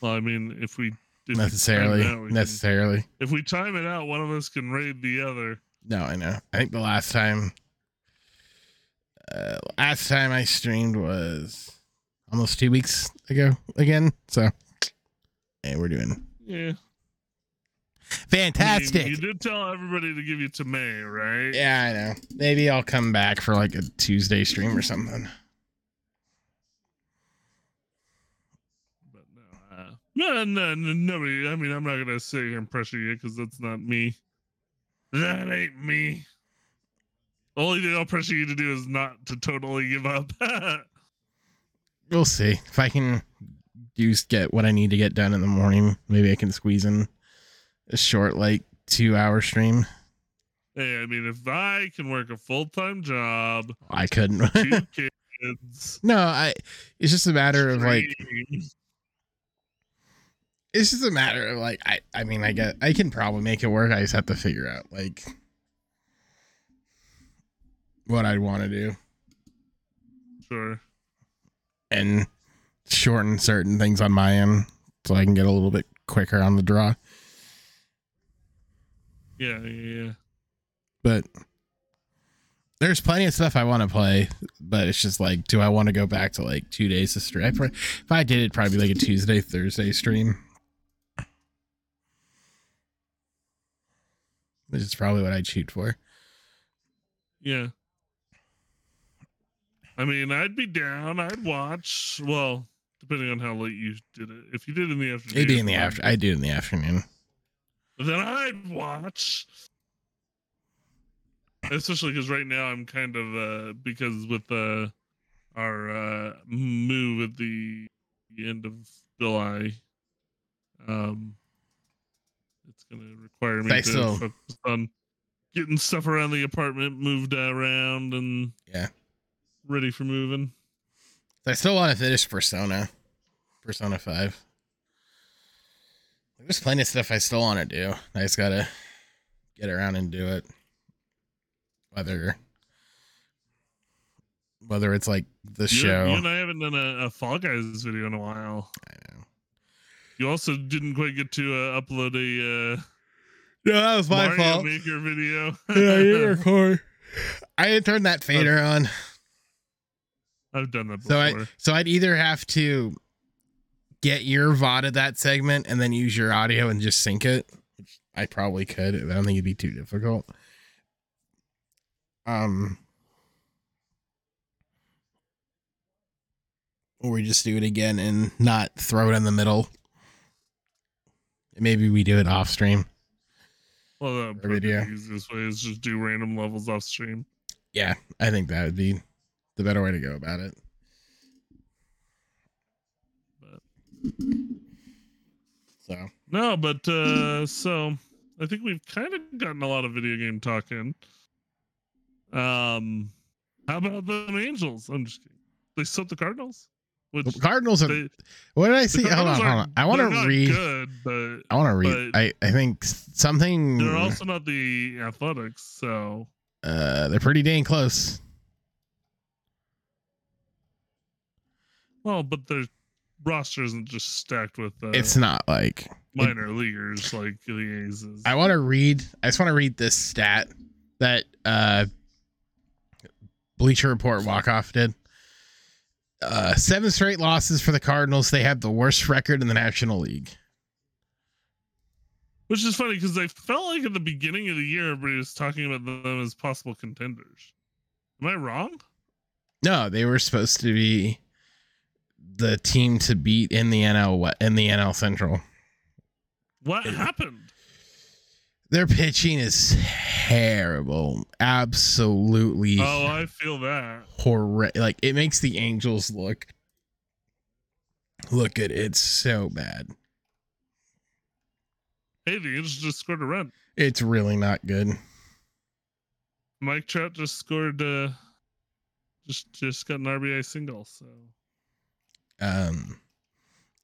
Speaker 2: well i mean if we if
Speaker 1: necessarily.
Speaker 2: out, we can-
Speaker 1: necessarily.
Speaker 2: if we time it out one of us can raid the other
Speaker 1: No, I know. I think the last time, uh, last time I streamed was almost two weeks ago again. So, hey, we're doing
Speaker 2: yeah
Speaker 1: fantastic.
Speaker 2: you, you did tell everybody to give you to may right
Speaker 1: yeah, I know. Maybe I'll come back for like a Tuesday stream or something.
Speaker 2: But no, uh, no, no, no, nobody. I mean, I'm not gonna sit here and pressure you because that's not me. That ain't me. The only thing I'll pressure you to do is not to totally give up.
Speaker 1: We'll see if I can use get what I need to get done in the morning. Maybe I can squeeze in a short, like two hour stream.
Speaker 2: hey, I mean, if I can work a full time job,
Speaker 1: I couldn't.
Speaker 2: two kids,
Speaker 1: no, I. It's just a matter of like. It's just a matter of like. I. I mean, I get. I can probably make it work. I just have to figure out like what I'd want to do
Speaker 2: sure.
Speaker 1: and shorten certain things on my end so I can get a little bit quicker on the draw.
Speaker 2: Yeah, yeah, yeah.
Speaker 1: but there's plenty of stuff I want to play, but it's just like, do I want to go back to like two days to stream? If I did, it'd probably be like a Tuesday, Thursday stream, which is probably what I'd shoot for.
Speaker 2: Yeah. I mean, I'd be down. I'd watch. Well, depending on how late you did it. If you did it in the afternoon,
Speaker 1: It'd be in the after. I do it in the afternoon.
Speaker 2: then I'd watch. Especially because right now I'm kind of uh because with uh our uh move at the end of July, um, it's gonna require me
Speaker 1: I
Speaker 2: to
Speaker 1: still-
Speaker 2: focus on getting stuff around the apartment moved around and
Speaker 1: Yeah.
Speaker 2: Ready for moving.
Speaker 1: I still want to finish Persona, Persona Five. There's plenty of stuff I still want to do. I just gotta get around and do it. Whether whether it's like the
Speaker 2: You-
Speaker 1: show,
Speaker 2: You and I haven't done a, a Fall Guys video in a while.
Speaker 1: I know.
Speaker 2: You also didn't quite get to uh, upload a uh,
Speaker 1: No, that was my
Speaker 2: Mario fault. Maker video.
Speaker 1: Yeah, didn't record. I didn't turn that fader on,
Speaker 2: I've done that
Speaker 1: so
Speaker 2: before.
Speaker 1: I so I'd either have to get your VOD of that segment and then use your audio and just sync it. Which I probably could. I don't think it'd be too difficult. Um, or we just do it again and not throw it in the middle. Maybe we do it off stream.
Speaker 2: well, the
Speaker 1: video.
Speaker 2: the easiest way is just do random levels off stream.
Speaker 1: Yeah, I think that would be the better way to go about it. So
Speaker 2: No, but uh so I think we've kind of gotten a lot of video game talking. Um, how about the Angels? I'm just kidding. They swept the Cardinals. Which
Speaker 1: the Cardinals are.
Speaker 2: they,
Speaker 1: what did I see? Hold on, hold on. I want to read.
Speaker 2: Good, but
Speaker 1: I want to read. I I think something.
Speaker 2: they're also not the Athletics. So
Speaker 1: uh, they're pretty dang close.
Speaker 2: Well, but their roster isn't just stacked with uh,
Speaker 1: It's not like
Speaker 2: minor leaguers like the A's.
Speaker 1: I want to read. I just want to read this stat that uh, Bleacher Report Walkoff did. Uh, seven straight losses for the Cardinals. They have the worst record in the National League.
Speaker 2: Which is funny because I felt like at the beginning of the year, everybody was talking about them as possible contenders. Am I wrong?
Speaker 1: No, they were supposed to be the team to beat in the NL in the NL Central.
Speaker 2: What happened?
Speaker 1: Their pitching is terrible. Absolutely
Speaker 2: Oh, I feel that.
Speaker 1: horrific. Like it makes the Angels look look good. It's so bad.
Speaker 2: Hey, the Angels just scored a run.
Speaker 1: It's really not good.
Speaker 2: Mike Trout just scored. uh Just just got an RBI single. So
Speaker 1: Um,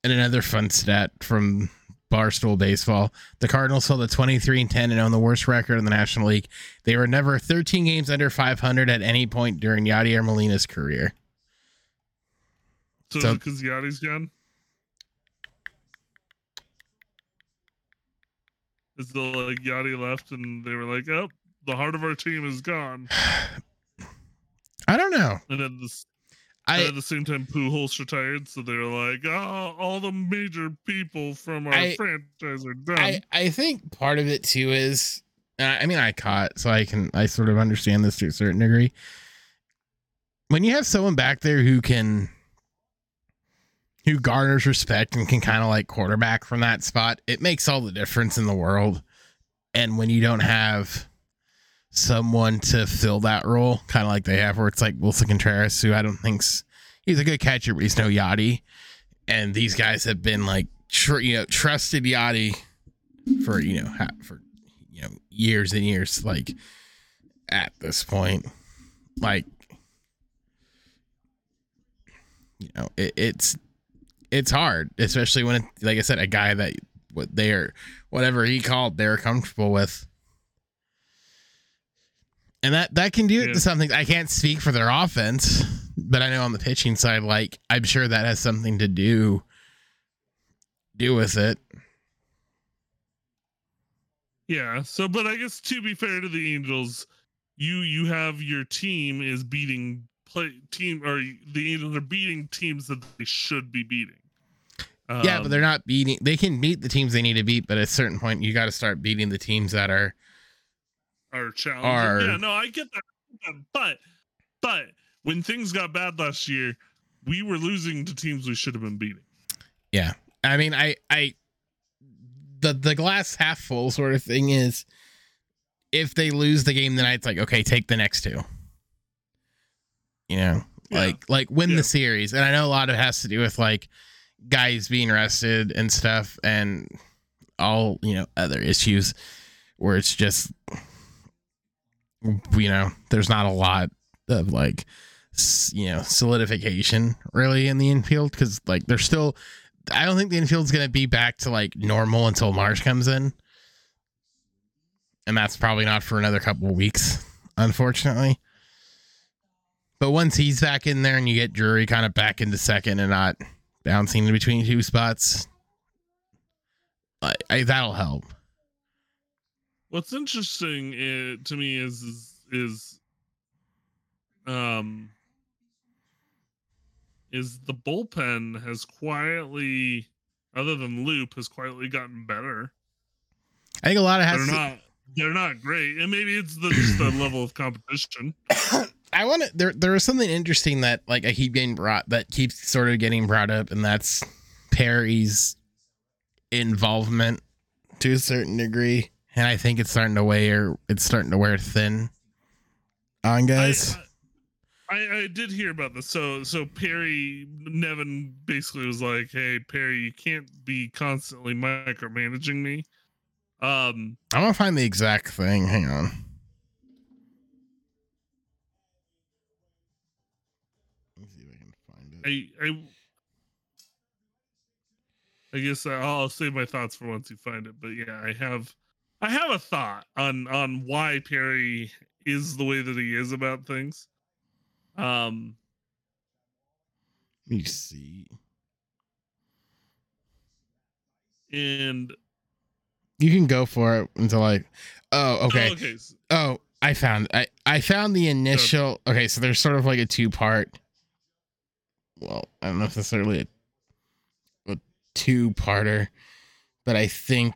Speaker 1: and another fun stat from Barstool Baseball: the Cardinals held a 23 and 10 and own the worst record in the National League. They were never 13 games under 500 at any point during Yadier Molina's career.
Speaker 2: so,
Speaker 1: So-
Speaker 2: because Yadi's gone. Is the like Yadi left and they were like, "Oh, the heart of our team is gone,"
Speaker 1: I don't know.
Speaker 2: and at the
Speaker 1: I
Speaker 2: at the same time, Pujols retired, so they're like, "Oh, all the major people from our
Speaker 1: I-
Speaker 2: franchise are done."
Speaker 1: I I think part of it too is I mean I caught so I can I sort of understand this to a certain degree. When you have someone back there who can who garners respect and can kind of like quarterback from that spot, it makes all the difference in the world. And when you don't have someone to fill that role, kind of like they have, where it's like Willson Contreras, who I don't think's he's a good catcher, but he's no Yadi. And these guys have been like, tr- you know, trusted Yadi for you know ha- for you know years and years. Like at this point, like you know, it, it's it's hard, especially when, it, like I said, a guy that what they're whatever he called they're comfortable with. And that that can do
Speaker 2: Yeah.
Speaker 1: something. I can't speak for their offense, but I know on the pitching side, like I'm sure that has something to do do with it.
Speaker 2: Yeah. So, but I guess to be fair to the Angels, you you have your team is beating play team or the Angels are beating teams that they should be beating.
Speaker 1: yeah, but
Speaker 2: Um,
Speaker 1: they're not beating. They can beat the teams they need to beat, but at a certain point, you got to start beating the teams that are.
Speaker 2: Are challenging.
Speaker 1: are-
Speaker 2: Yeah, no, I get that. But but when things got bad last year, we were losing to teams we should have been beating.
Speaker 1: Yeah. I mean, I, I, the, the glass half full sort of thing is if they lose the game tonight, it's like, okay, take the next two. You know,
Speaker 2: Yeah.
Speaker 1: like, like win
Speaker 2: Yeah.
Speaker 1: the series. And I know a lot of it has to do with like guys being rested and stuff and all, you know, other issues where it's just, you know, there's not a lot of like, you know, solidification really in the infield because like there's still, I don't think the infield's gonna be back to like normal until Marsh comes in, and that's probably not for another couple of weeks, unfortunately. But once he's back in there and you get Drury kind of back into second and not bouncing in between two spots, I, I, that'll help.
Speaker 2: What's interesting uh, to me is, is is um is the bullpen has quietly other than Loup has quietly gotten better
Speaker 1: I think a lot of has
Speaker 2: they're
Speaker 1: to-
Speaker 2: not they're not great and maybe it's the just the level of competition
Speaker 1: I want to. There, there was something interesting that like I keep getting brought that keeps sort of getting brought up, and that's Perry's involvement to a certain degree, and I think it's starting to wear. It's starting to wear thin on guys.
Speaker 2: I, I, I did hear about this. So so Perry Nevin basically was like, "Hey Perry, you can't be constantly micromanaging me." Um,
Speaker 1: I'm gonna find the exact thing. Hang on. Let me see if I can find it.
Speaker 2: I I I guess I'll save my thoughts for once you find it. But yeah, I have I have a thought on on why Perry is the way that he is about things. Um,
Speaker 1: Let me see.
Speaker 2: and
Speaker 1: You can go for it until I. Oh, okay.
Speaker 2: oh, okay.
Speaker 1: Oh, I found I I found the initial. Okay, so there's sort of like a two part. Well, I don't know if necessarily a, a two parter, but I think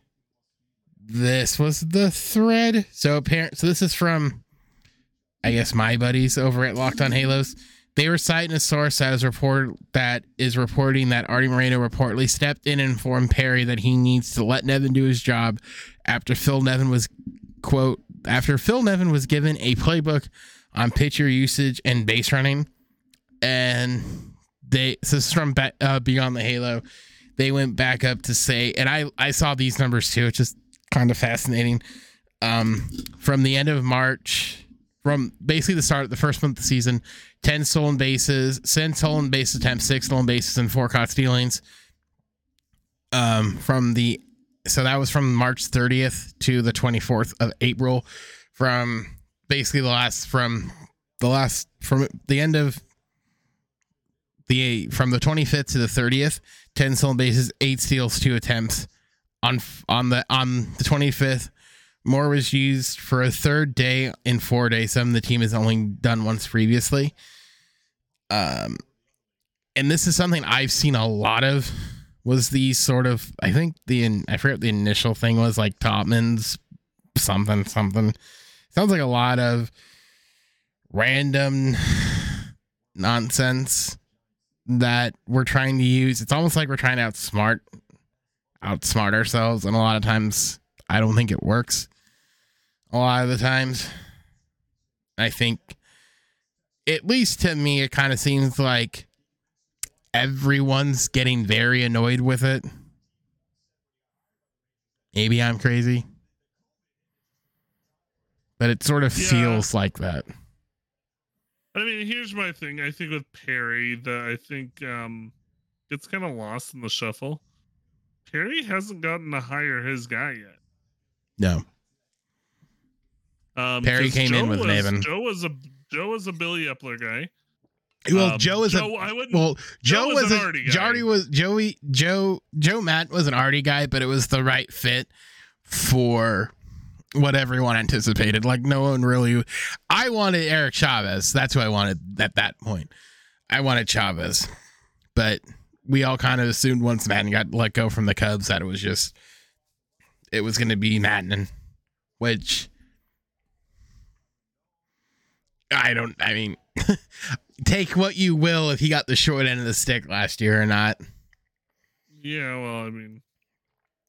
Speaker 1: this was the thread. So apparent. So this is from, I guess my buddies over at Locked On Halos. They were citing a source that is report that is reporting that Arte Moreno reportedly stepped in and informed Perry that he needs to let Nevin do his job after Phil Nevin was quote after Phil Nevin was given a playbook on pitcher usage and base running, and they so this is from uh, Beyond the Halo. They went back up to say, and I I saw these numbers too. It's just kind of fascinating. Um, from the end of March, from basically the start of the first month of the season, ten stolen bases, ten stolen base attempts, six stolen bases, and four caught stealings. Um, from the so that was from March 30th to the 24th of April from basically the last from the last from the end of the from the 25th to the 30th 10 stolen bases 8 steals 2 attempts on on the on the 25th more was used for a third day in 4 days. Some the team has only done once previously. Um and this is something I've seen a lot of was the sort of I think the I forget the initial thing was like Topman's something something. Sounds like a lot of random nonsense that we're trying to use. It's almost like we're trying to outsmart outsmart ourselves, and a lot of times I don't think it works. A lot of the times, I think, at least to me, it kind of seems like everyone's getting very annoyed with it. Maybe I'm crazy. But it sort of
Speaker 2: Yeah.
Speaker 1: feels like that.
Speaker 2: I mean, here's my thing. I think with Perry, that I think um gets kind of lost in the shuffle. Perry hasn't gotten to hire his guy yet.
Speaker 1: No.
Speaker 2: Um,
Speaker 1: Perry came in with
Speaker 2: was,
Speaker 1: Maven.
Speaker 2: Joe was a Joe was a Billy Eppler guy.
Speaker 1: Well,
Speaker 2: Um,
Speaker 1: Joe is
Speaker 2: Joe,
Speaker 1: a
Speaker 2: I wouldn't.
Speaker 1: well. Joe,
Speaker 2: Joe
Speaker 1: was,
Speaker 2: was an
Speaker 1: a
Speaker 2: Arte guy.
Speaker 1: Was Joey Joe Joe Matt was an Arte guy, but it was the right fit for what everyone anticipated. Like no one really. I wanted Eric Chavez. That's who I wanted at that point. I wanted Chavez, but we all kind of assumed once Maddon got let go from the Cubs that it was just it was going to be Maddon, which I don't. I mean, take what you will if he got the short end of the stick last year or not.
Speaker 2: Yeah, well, I mean,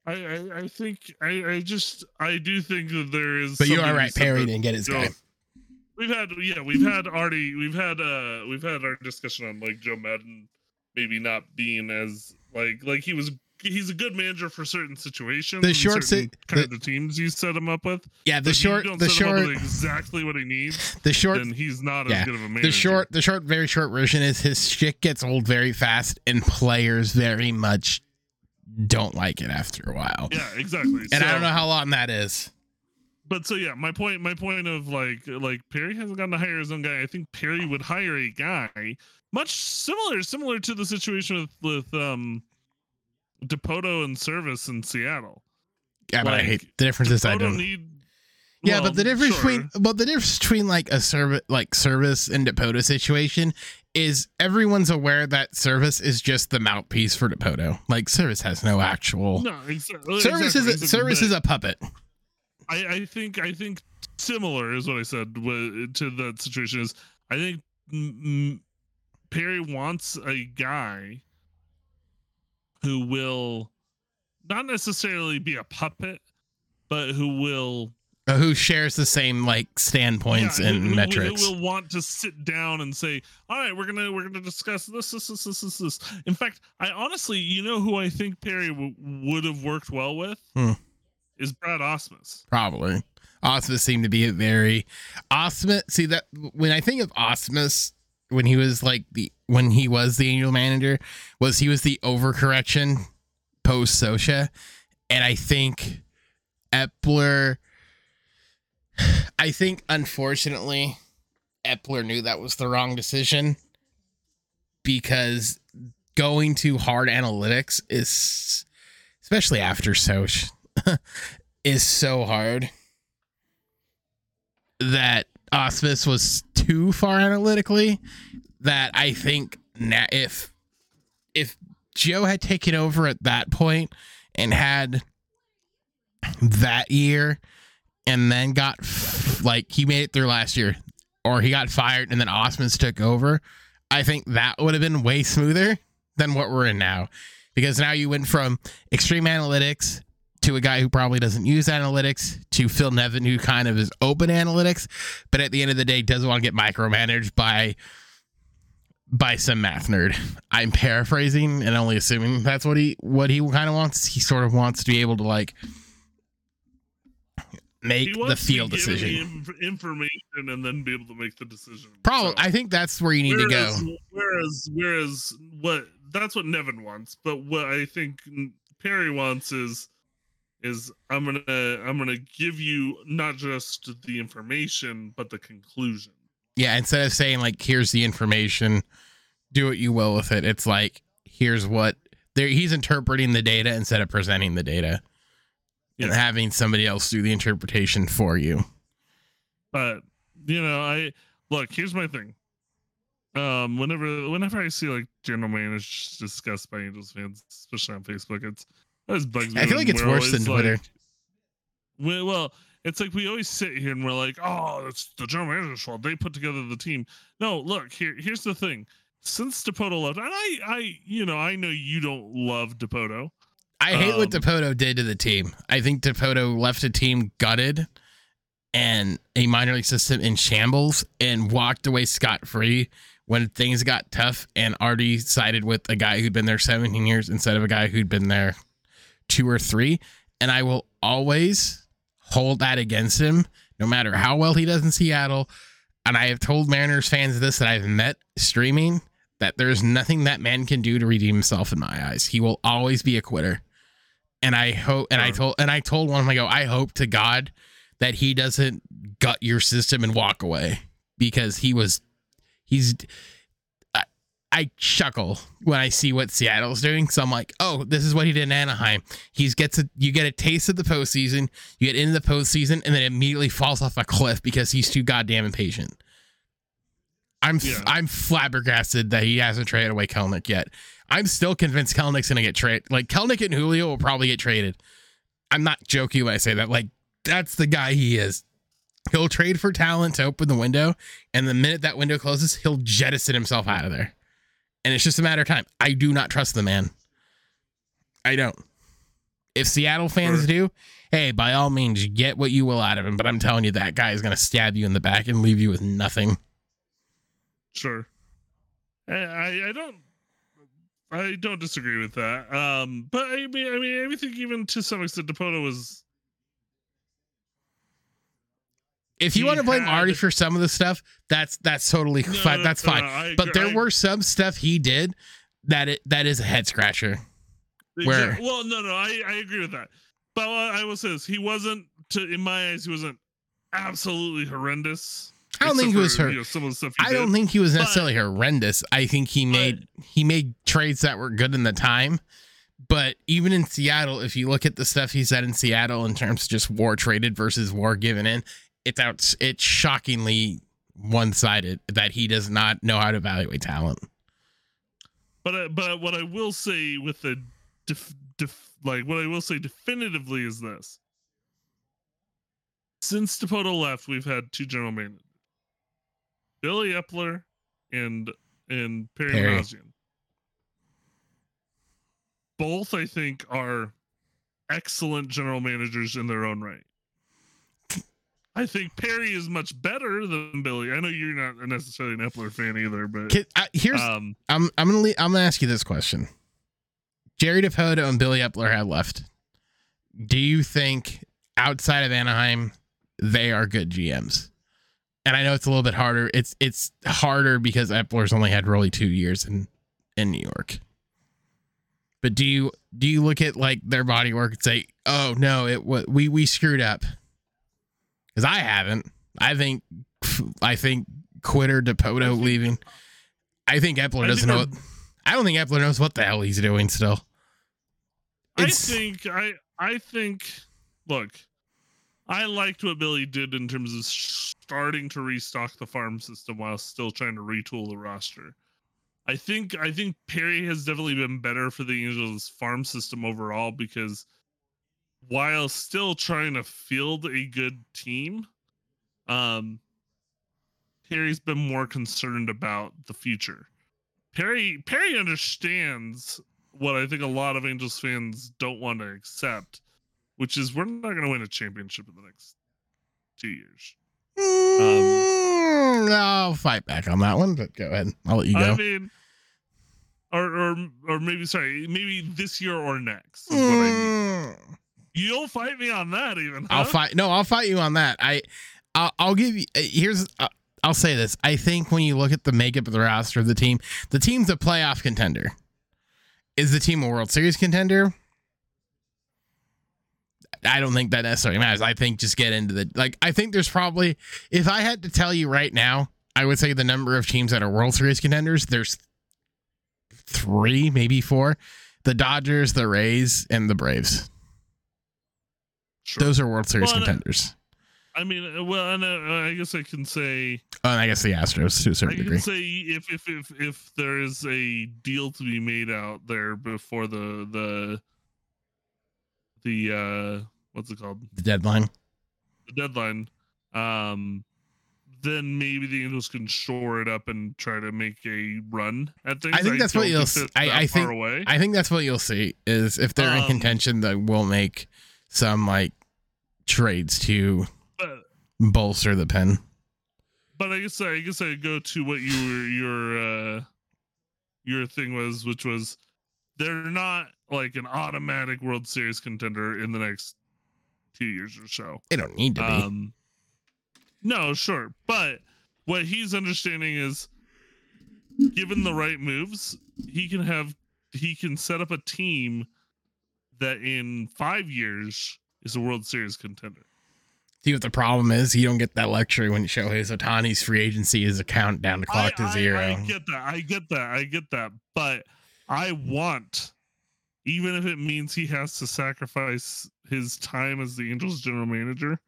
Speaker 2: I I, I think I I just I do think that there is.
Speaker 1: But you are right. Perry didn't get his
Speaker 2: know,
Speaker 1: guy.
Speaker 2: We've had yeah, we've had already we've had uh we've had our discussion on like Joe Maddon maybe not being as like like he was he's a good manager for certain situations.
Speaker 1: The short si-
Speaker 2: kind
Speaker 1: the-
Speaker 2: of the teams you set him up with.
Speaker 1: Yeah, the short, the
Speaker 2: set him up
Speaker 1: short,
Speaker 2: exactly what he needs,
Speaker 1: the short,
Speaker 2: then he's not
Speaker 1: yeah,
Speaker 2: as good of a manager.
Speaker 1: the short, the short, very short version is his shit gets old very fast, and players very much don't like it after a while.
Speaker 2: Yeah, exactly.
Speaker 1: And I don't know how long that is.
Speaker 2: But so yeah, my point my point of like like Perry hasn't gotten to hire his own guy. I think Perry would hire a guy much similar similar to the situation with with um Dipoto and Servais in Seattle.
Speaker 1: Yeah, but I hate the difference is I don't.
Speaker 2: need
Speaker 1: Yeah,
Speaker 2: well,
Speaker 1: but the difference
Speaker 2: sure.
Speaker 1: between but the difference between like a Servais like Servais and Dipoto situation is everyone's aware that Servais is just the mouthpiece for Dipoto. Like Servais has no actual
Speaker 2: no exactly,
Speaker 1: Servais
Speaker 2: exactly,
Speaker 1: is a,
Speaker 2: Servais
Speaker 1: is a puppet.
Speaker 2: I, I think I think similar is what I said to that situation is I think mm, Perry wants a guy who will not necessarily be a puppet, but who will
Speaker 1: Uh, Who shares the same like standpoints
Speaker 2: yeah,
Speaker 1: and
Speaker 2: who-
Speaker 1: metrics.
Speaker 2: Who will want to sit down and say, "All right, we're gonna we're gonna discuss this this this this this." this. In fact, I honestly, you know, who I think Perry w- would have worked well with
Speaker 1: Hmm.
Speaker 2: Is Brad Ausmus.
Speaker 1: Probably. Ausmus seemed to be a very Ausmus. See that when I think of Ausmus, when he was like the when he was the angel manager, was he was the overcorrection post Scioscia, and I think Eppler. I think unfortunately, Eppler knew that was the wrong decision because going to hard analytics is, especially after Soch, is so hard that Ausmus was too far analytically that I think if if Joe had taken over at that point and had that year and then got like he made it through last year or he got fired and then Ausmus took over, I think that would have been way smoother than what we're in now. Because now you went from extreme analytics to a guy who probably doesn't use analytics to Phil Nevin, who kind of is open analytics, but at the end of the day doesn't want to get micromanaged by by some math nerd. I'm paraphrasing and only assuming that's what he what he kind of wants. He sort of wants to be able to like make the field decision.
Speaker 2: information and then be able to make the decision.
Speaker 1: Probably,
Speaker 2: So-
Speaker 1: I think that's where you need to go.
Speaker 2: whereas, Whereas, whereas what that's what Nevin wants, but what I think Perry wants is is I'm gonna I'm gonna give you not just the information but the conclusion.
Speaker 1: Yeah, instead of saying like here's the information, do what you will with it. It's like here's what there he's interpreting the data instead of presenting the data. And having somebody else do the interpretation for you.
Speaker 2: But you know, I look. Here's my thing. Um, whenever whenever I see like general managers discussed by Angels fans, especially on Facebook, it's that just bugs me.
Speaker 1: I feel like it's worse than Twitter.
Speaker 2: like- we- well, it's like we always sit here and we're like, "Oh, it's the general manager's fault. They put together the team." No, look here. Here's the thing. Since Dipoto left, and I, I, you know, I know you don't love Dipoto.
Speaker 1: I hate what
Speaker 2: Um,
Speaker 1: Dipoto did to the team. I think Dipoto left a team gutted and a minor league system in shambles and walked away scot free when things got tough and already sided with a guy who'd been there 17 years instead of a guy who'd been there two or three. And I will always hold that against him, no matter how well he does in Seattle. And I have told Mariners fans this that I've met streaming that there's nothing that man can do to redeem himself in my eyes. He will always be a quitter. And I hope and I told and I told one of my go, I hope to God that he doesn't gut your system and walk away because he was he's I, chuckle when I see what Seattle's doing. So I'm like, oh, this is what he did in Anaheim. He's gets a you get a taste of the postseason, you get into the postseason, and then immediately falls off a cliff because he's too goddamn impatient. I'm
Speaker 2: Yeah.
Speaker 1: I'm flabbergasted that he hasn't traded away Kelenic yet. I'm still convinced Kelenic's gonna get traded. Like Kelenic and Julio will probably get traded. I'm not joking when I say that. Like that's the guy he is. He'll trade for talent to open the window, and the minute that window closes, he'll jettison himself out of there. And it's just a matter of time. I do not trust the man. I don't. If Seattle fans
Speaker 2: Sure.
Speaker 1: do, hey, by all means, get what you will out of him. But I'm telling you, that guy is going to stab you in the back and leave you with nothing.
Speaker 2: Sure. I, I I don't I don't disagree with that. Um, but I mean, I mean, I think even to some extent, Dipoto was
Speaker 1: If you want to blame
Speaker 2: had-
Speaker 1: Arte for some of the stuff, that's that's totally
Speaker 2: No,
Speaker 1: fine. That's fine. but there
Speaker 2: I-
Speaker 1: were some stuff he did that it that is a head scratcher. Where-
Speaker 2: well, no, no, I I agree with that. But I will say this: he wasn't to in my eyes he wasn't absolutely horrendous.
Speaker 1: I don't think he was hurt.
Speaker 2: You know, some of the stuff he
Speaker 1: I
Speaker 2: did.
Speaker 1: don't think he was
Speaker 2: But-
Speaker 1: necessarily horrendous. I think he made he made trades that were good in the time. But even in Seattle, if you look at the stuff he said in Seattle in terms of just war traded versus war given in, it's out it's shockingly one sided that he does not know how to evaluate talent.
Speaker 2: But uh, but what I will say with the def, def, like what I will say definitively is this: since Dipoto left, we've had two general managers, Billy Eppler and and Perry,
Speaker 1: Perry.
Speaker 2: Both, I think, are excellent general managers in their own right. I think Perry is much better than Billy. I know you're not necessarily an Eppler fan either, but
Speaker 1: Can- uh, here's
Speaker 2: um,
Speaker 1: I'm I'm gonna le- I'm gonna ask you this question. Jerry Dipoto and Billy Eppler have left. Do you think outside of Anaheim they are good GMs? And I know it's a little bit harder. It's it's harder because Eppler's only had really two years in in New York. But do you do you look at like their body work and say, "Oh no, it we we screwed up"? Because I haven't. I think I think quitter
Speaker 2: Dipoto
Speaker 1: leaving. I think
Speaker 2: Eppler
Speaker 1: doesn't know.
Speaker 2: our-
Speaker 1: I don't think Eppler knows what the hell he's doing still.
Speaker 2: I think I I think look, I liked what Billy did in terms of starting to restock the farm system while still trying to retool the roster. I think I think Perry has definitely been better for the Angels farm system overall because while still trying to field a good team, um Perry's been more concerned about the future. Perry Perry understands what I think a lot of Angels fans don't want to accept, which is we're not going to win a championship in the next two years.
Speaker 1: Mm, I'll fight back on that one, but go ahead. I'll let you go.
Speaker 2: I mean, or or or maybe sorry, maybe this year or next. Is what I mean. You'll fight me on that, even.
Speaker 1: I'll fight. No, I'll fight you on that. I, I'll, I'll give you. uh, Here's. Uh, I'll say this. I think when you look at the makeup of the roster of the team, the team's a playoff contender. Is the team a World Series contender? I don't think that necessarily matters. I think just get into the like. I think there's probably, if I had to tell you right now, I would say the number of teams that are World Series contenders. There's three, maybe four: the Dodgers, the Rays, and the Braves.
Speaker 2: Sure.
Speaker 1: Those are World Series
Speaker 2: Well, uh,
Speaker 1: contenders.
Speaker 2: I mean, uh, well, and, uh, I guess I can say
Speaker 1: Oh, I guess the Astros to a certain
Speaker 2: can
Speaker 1: degree.
Speaker 2: say if if if if there is a deal to be made out there before the the the uh what's it called
Speaker 1: The deadline.
Speaker 2: the deadline um then maybe the angels can shore it up and try to make a run at things
Speaker 1: I think that's what you'll
Speaker 2: think
Speaker 1: I- I think-
Speaker 2: away
Speaker 1: I think that's what you'll see is if they're in
Speaker 2: Um,
Speaker 1: contention, that will make some like trades to
Speaker 2: but
Speaker 1: bolster the pen.
Speaker 2: but i guess i guess i go to what you were your uh your thing was which was they're not like an automatic world series contender in the next two years or so
Speaker 1: They don't need to be.
Speaker 2: Um, no, sure, but what he's understanding is, given the right moves, he can have he can set up a team that in five years is a World Series contender.
Speaker 1: See what the problem is? You don't get that luxury when Shohei Ohtani's free agency is a countdown to clock
Speaker 2: I,
Speaker 1: to
Speaker 2: I-
Speaker 1: zero.
Speaker 2: I, get that. I get that. I get that. But I want, even if it means he has to sacrifice his time as the Angels general manager,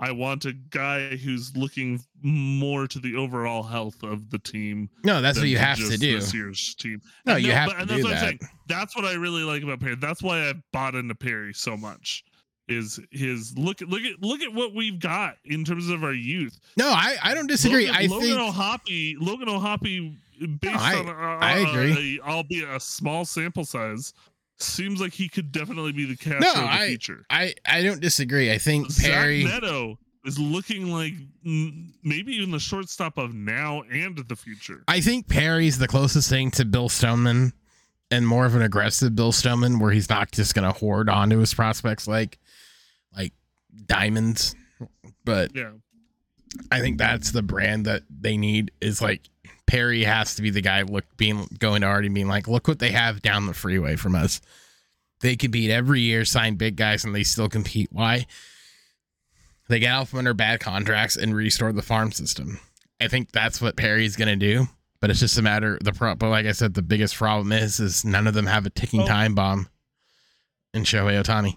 Speaker 2: I want a guy who's looking more to the overall health of the team.
Speaker 1: no, that's what you have to do.
Speaker 2: This year's team.
Speaker 1: No,
Speaker 2: And
Speaker 1: you have
Speaker 2: but-
Speaker 1: to do
Speaker 2: that's
Speaker 1: that.
Speaker 2: saying. That's what I really like about Perry. That's why I bought into Perry so much. is his look at look at look at what we've got in terms of our youth.
Speaker 1: No, I, I don't disagree.
Speaker 2: Logan,
Speaker 1: I
Speaker 2: Logan
Speaker 1: think
Speaker 2: O'Hoppe, Logan O'Hoppe, based
Speaker 1: I-
Speaker 2: on
Speaker 1: I agree.
Speaker 2: a- albeit a small sample size, seems like he could definitely be the catcher
Speaker 1: No,
Speaker 2: of the
Speaker 1: I-
Speaker 2: future.
Speaker 1: I, I don't disagree. I think
Speaker 2: Zach
Speaker 1: Perry.
Speaker 2: Neto is looking like maybe even the shortstop of now and the future.
Speaker 1: I think Perry's the closest thing to Bill Stoneman and more of an aggressive Bill Stoneman where he's not just gonna hoard onto his prospects like like diamonds. But
Speaker 2: Yeah.
Speaker 1: I think that's the brand that they need is like Perry has to be the guy look being going to already being like, look what they have down the freeway from us. They compete every year, sign big guys, and they still compete. Why? They get out from under bad contracts and restore the farm system. I think that's what Perry's gonna do. But it's just a matter the pro but like I said, the biggest problem is is none of them have a ticking
Speaker 2: Oh.
Speaker 1: time bomb in Shohei Ohtani.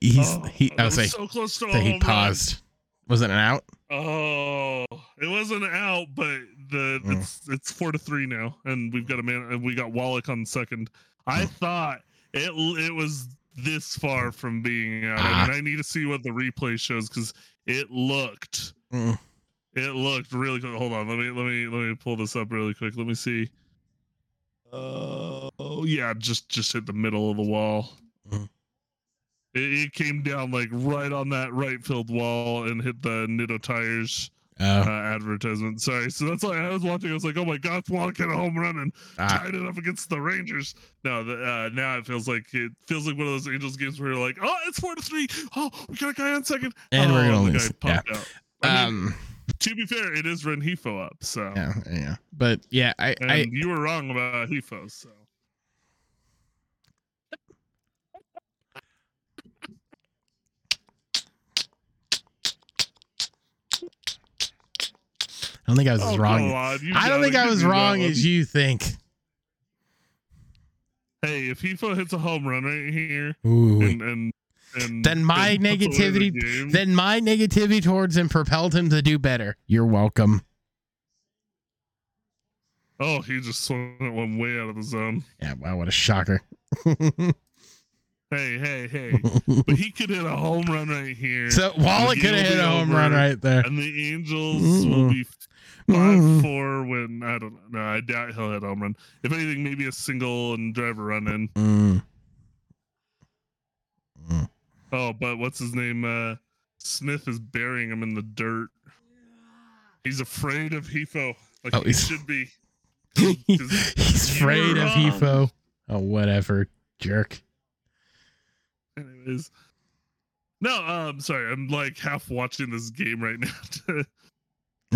Speaker 1: He's
Speaker 2: Oh,
Speaker 1: he I
Speaker 2: was
Speaker 1: say
Speaker 2: so close to
Speaker 1: that he paused. Was it an out?
Speaker 2: Oh, it wasn't out, but the
Speaker 1: Mm.
Speaker 2: it's it's four to three now, and we've got a man. and We got Wallach on second. I
Speaker 1: Mm.
Speaker 2: thought it it was this far from being out,
Speaker 1: Ah.
Speaker 2: and I need to see what the replay shows because it looked
Speaker 1: Mm.
Speaker 2: it looked really good. Hold on, let me let me let me pull this up really quick. Let me see. Oh yeah, just just hit the middle of the wall.
Speaker 1: Mhm.
Speaker 2: It, it came down like right on that right field wall and hit the Nitto tires
Speaker 1: Oh,
Speaker 2: uh, advertisement. Sorry, so that's why I was watching. I was like, "Oh my God, Wallach hit a home run and
Speaker 1: ah,
Speaker 2: tied it up against the Rangers." No, the, uh, now it feels like it feels like one of those Angels games where you're like, "Oh, it's four to three. Oh, we got a guy on second.
Speaker 1: And
Speaker 2: oh,
Speaker 1: we're gonna lose.
Speaker 2: out. I mean,
Speaker 1: um,
Speaker 2: to be fair, it is Renfroe up, so
Speaker 1: yeah, yeah. But yeah, I,
Speaker 2: and
Speaker 1: I,
Speaker 2: you were wrong about Hefo. So
Speaker 1: I don't think I was as
Speaker 2: Oh,
Speaker 1: wrong.
Speaker 2: come on, you
Speaker 1: I don't think I was wrong
Speaker 2: one.
Speaker 1: as you think.
Speaker 2: Hey, if Hefo hits a home run right here,
Speaker 1: Ooh.
Speaker 2: and and, and
Speaker 1: Then my
Speaker 2: and puts the
Speaker 1: negativity- Then my negativity towards him propelled him to do better. You're welcome.
Speaker 2: oh, he just swung it one way out of the zone.
Speaker 1: Yeah, wow, what a shocker.
Speaker 2: Hey, hey, hey! but he could hit a home run right here.
Speaker 1: so Wallach
Speaker 2: The
Speaker 1: could have hit a home run right there.
Speaker 2: and the Angels will be mm-hmm. Five
Speaker 1: Mm.
Speaker 2: four when I don't know. No, I doubt he'll hit home run. If anything, maybe a single and drive a run in.
Speaker 1: Mm. Mm.
Speaker 2: Oh, but what's his name? Uh, Smith is burying him in the dirt. He's afraid of Hefo, like
Speaker 1: Oh,
Speaker 2: he should be.
Speaker 1: He's afraid of. Hefo. Oh, whatever, jerk.
Speaker 2: Anyways, no, um, sorry, I'm like half watching this game right now.
Speaker 1: I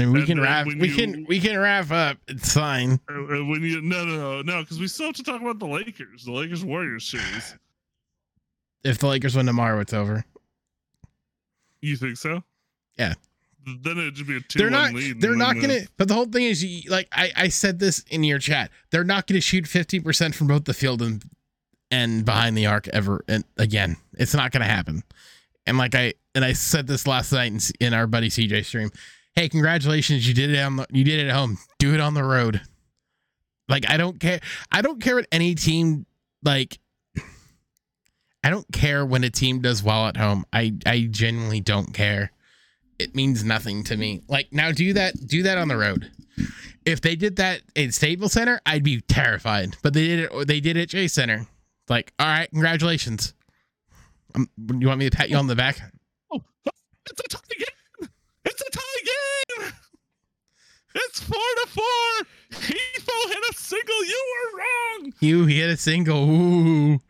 Speaker 1: mean, we
Speaker 2: And
Speaker 1: can wrap. We
Speaker 2: you-
Speaker 1: can. We can wrap up. It's fine.
Speaker 2: Uh, uh, when you no no no no because we still have to talk about the Lakers, the Lakers Warriors series.
Speaker 1: If the Lakers win tomorrow, it's over.
Speaker 2: You think so?
Speaker 1: Yeah.
Speaker 2: Then it'd just be a 2
Speaker 1: they're not.
Speaker 2: lead.
Speaker 1: They're not gonna. But the whole thing is, you, like I, I said this in your chat. They're not gonna shoot fifty percent from both the field and and behind the arc ever. And again, it's not gonna happen. And like I and I said this last night in, in our buddy CJ stream. Hey, congratulations! You did it on the. You did it at home. Do it on the road. Like I don't care. I don't care what any team like. I don't care when a team does well at home. I I genuinely don't care. It means nothing to me. Like now, do that. Do that on the road. If they did that at Staples Center, I'd be terrified. But they did it. They did it at Chase Center. Like, all right, congratulations. Um, you want me to pat you on the back?
Speaker 2: Oh, it's a tie game. It's a tie. It's four to four. Hefo hit a single. You were wrong.
Speaker 1: You he hit a single. Ooh.